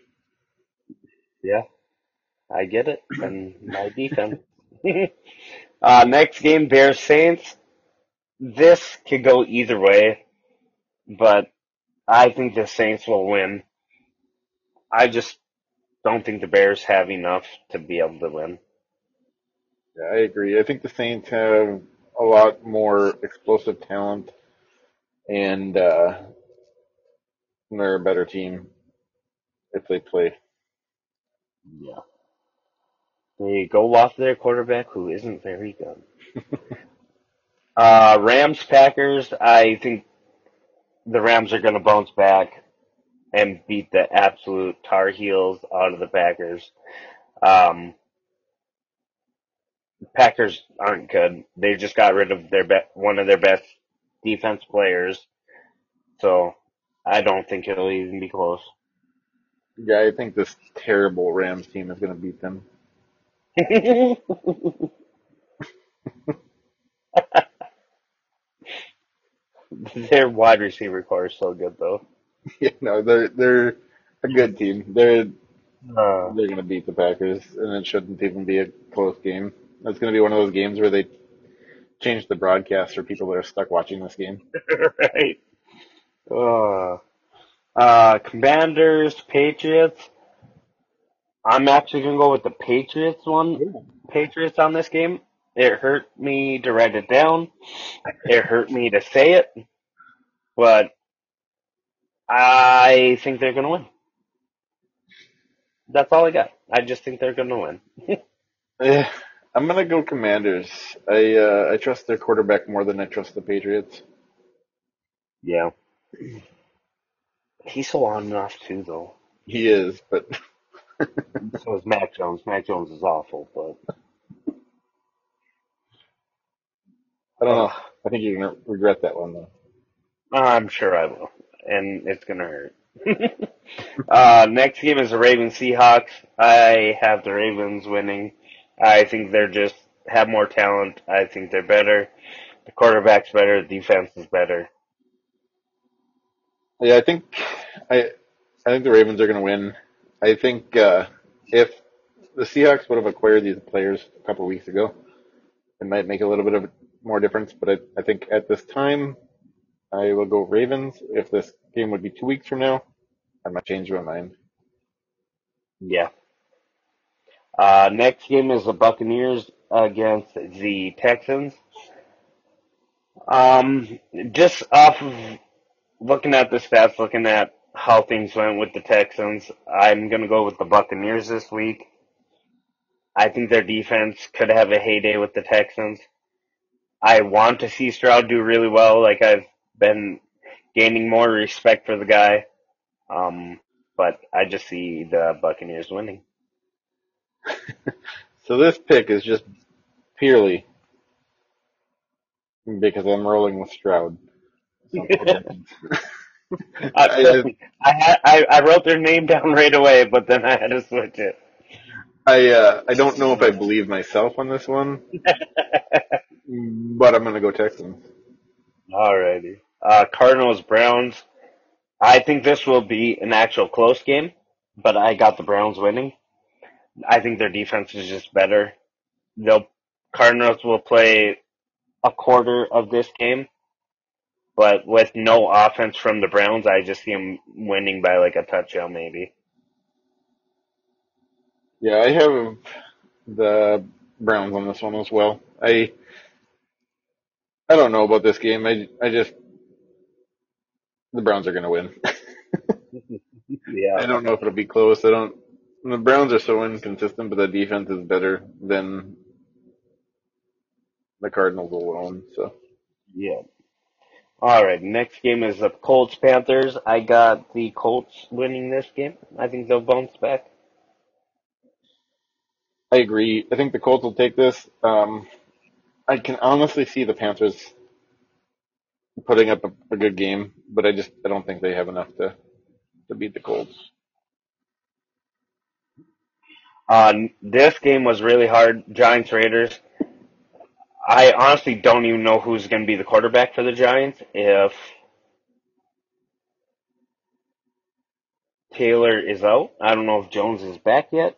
Yeah, I get it. And my defense. uh, next game, Bears Saints. This could go either way, but I think the Saints will win. I just don't think the Bears have enough to be able to win. Yeah, I agree. I think the Saints have a lot more explosive talent and uh, they're a better team if they play. Yeah. They go off their quarterback who isn't very good. uh, Rams Packers, I think the Rams are going to bounce back and beat the absolute Tar Heels out of the Packers. Um, Packers aren't good. They just got rid of their be- one of their best defense players. So I don't think it'll even be close. Yeah, I think this terrible Rams team is going to beat them. their wide receiver corps is so good though. Yeah, no, they're they're a good team. They're Uh, they're going to beat the Packers, and it shouldn't even be a close game. It's going to be one of those games where they change the broadcast for people that are stuck watching this game. right. Uh, uh, Commanders, Patriots. I'm actually gonna go with the Patriots one. Patriots on this game. It hurt me to write it down. It hurt me to say it, but I think they're gonna win. That's all I got. I just think they're gonna win. Eh, I'm going to go Commanders. I uh, I trust their quarterback more than I trust the Patriots. Yeah. He's so on and off too, though. He is, but So is Mac Jones. Mac Jones is awful, but I don't know. I think you're going to regret that one though. I'm sure I will, and it's gonna hurt. uh, next game is the Ravens Seahawks. I have the Ravens winning. I think they're just have more talent. I think they're better. The quarterback's better. The defense is better. Yeah, I think I I think the Ravens are going to win. I think uh, if the Seahawks would have acquired these players a couple weeks ago, it might make a little bit of more difference. But I, I think at this time, I will go Ravens. If this game would be two weeks from now, I might change my mind. Yeah. Uh, next game is the Buccaneers against the Texans. Um, just off of looking at the stats, looking at how things went with the Texans, I'm gonna go with the Buccaneers this week. I think their defense could have a heyday with the Texans. I want to see Stroud do really well. Like I've been gaining more respect for the guy. Um, but I just see the Buccaneers winning. So this pick is just purely because I'm rolling with Stroud. I I, I, had- I I wrote their name down right away, but then I had to switch it. I uh, I don't know if I believe myself on this one, but I'm gonna go Texans. Alrighty. Uh, Cardinals Browns. I think this will be an actual close game, but I got the Browns winning. I think their defense is just better. They'll Cardinals will play a quarter of this game, but with no offense from the Browns, I just see them winning by like a touchdown maybe. Yeah, I have the Browns on this one as well. I I don't know about this game. I I just the Browns are gonna win. Yeah. I don't know if it'll be close. I don't. The Browns are so inconsistent, but the defense is better than the Cardinals alone. So Yeah. All right. Next game is the Colts Panthers. I got the Colts winning this game. I think they'll bounce back. I agree. I think the Colts will take this. Um, I can honestly see the Panthers putting up a, a good game, but I just I don't think they have enough to to beat the Colts. Uh, this game was really hard. Giants Raiders. I honestly don't even know who's going to be the quarterback for the Giants. If Taylor is out, I don't know if Jones is back yet.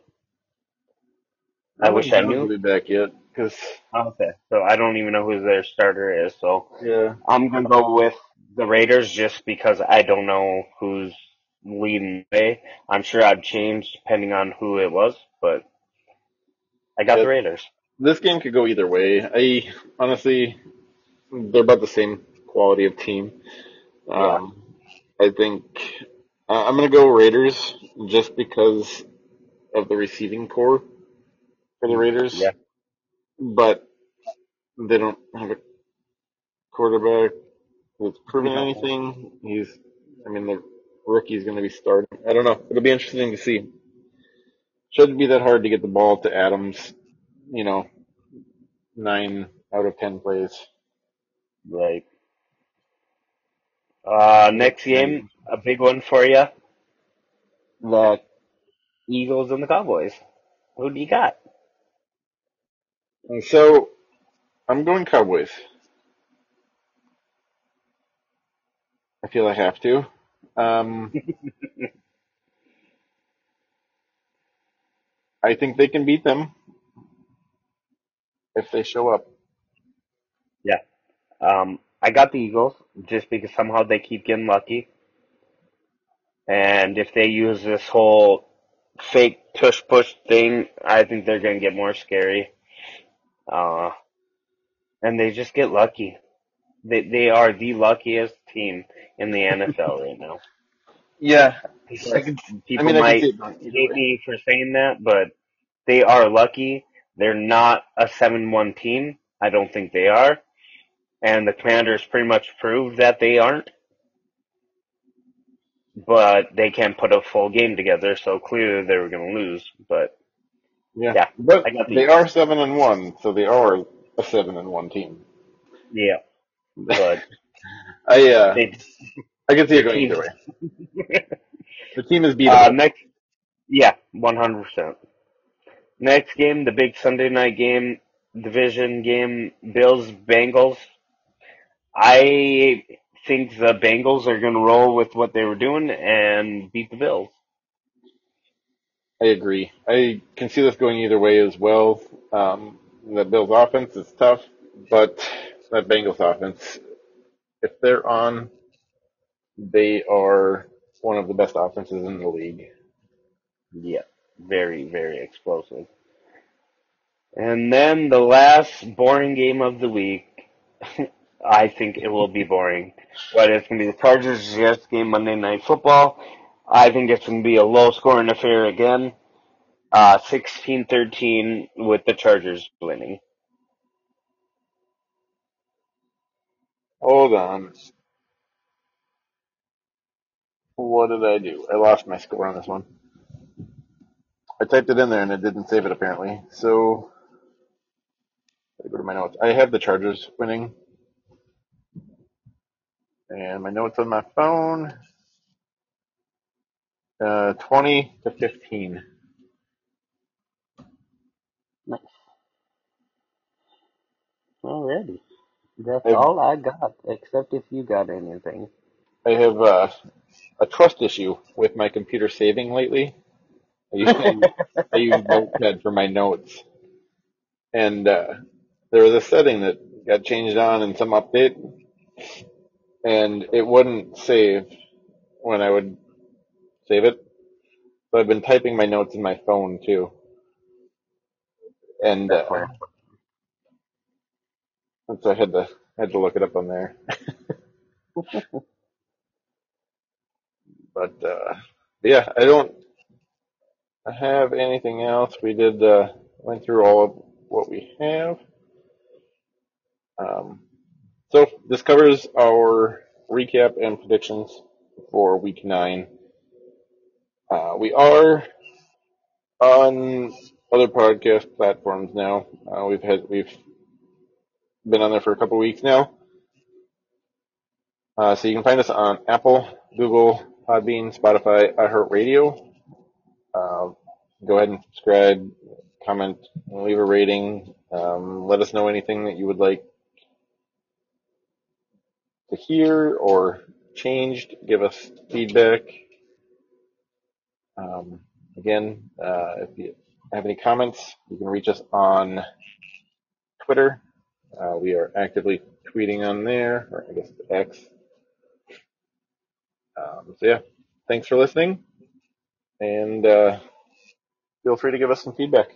I don't wish I knew. be back yet because Okay, so I don't even know who their starter is. So yeah, I'm gonna go with the Raiders just because I don't know who's leading the way. I'm sure I'd change depending on who it was, but I got Yeah. the Raiders. This game could go either way. I honestly, they're about the same quality of team. Um, I think uh, I'm gonna go Raiders just because of the receiving corps for the Raiders. Yeah. But they don't have a quarterback that's proven anything. He's, I mean, the rookie's gonna be starting. I don't know. It'll be interesting to see. Shouldn't be that hard to get the ball to Adams. You know, nine out of ten plays. Right. Uh, next game, a big one for you. The Eagles and the Cowboys. Who do you got? And so I'm going Cowboys. I feel I have to. Um, I think they can beat them if they show up. Yeah. Um, I got the Eagles just because somehow they keep getting lucky. And if they use this whole fake tush push thing, I think they're going to get more scary. Uh, and they just get lucky. They, they are the luckiest team in the NFL right now. Yeah, People, I can. people I mean, I might can see it hate me for saying that, but they are lucky. They're not a 7-1 team. I don't think they are. And the Commanders pretty much proved that they aren't. But they can't put a full game together, so clearly they were going to lose. But Yeah, Yeah, but I got the they are seven and one, so they are a seven and one team. yeah, but I uh, they I can see it going either way. The team is beatable. uh, next, yeah, one hundred percent. Next game, the big Sunday night game, division game, Bills Bengals. I think the Bengals are going to roll with what they were doing and beat the Bills. I agree. I can see this going either way as well. Um, the Bills' offense is tough, but that Bengals offense, if they're on, they are one of the best offenses in the league. Yeah, very very explosive. And then the last boring game of the week. I think it will be boring, but it's gonna be the Chargers Jets game Monday Night Football. I think it's gonna be a low scoring affair again. Uh, 16-13 with the Chargers winning. Hold on. What did I do? I lost my score on this one. I typed it in there and it didn't save it apparently. So, I go to my notes. I have the Chargers winning. And my notes on my phone. Uh, 20 to 15. Nice. Alrighty. That's I, all I got, except if you got anything. I have uh, a trust issue with my computer saving lately. I use, I use Notepad for my notes. And uh, there was a setting that got changed on in some update, and it wouldn't save when I would save it. So I've been typing my notes in my phone too. And uh, so I had to had to look it up on there. But uh, yeah, I don't have anything else. We did uh, went through all of what we have. Um, so this covers our recap and predictions for week nine. Uh, we are on other podcast platforms now. Uh, we've had we've been on there for a couple weeks now. Uh, so you can find us on Apple, Google, Podbean, Spotify, iHeartRadio. Uh, go ahead and subscribe, comment, leave a rating. Um, let us know anything that you would like to hear or changed. Give us feedback. Um, again, uh, if you have any comments, you can reach us on Twitter. Uh, we are actively tweeting on there, or I guess it's X. Um, so yeah, thanks for listening, and uh, feel free to give us some feedback.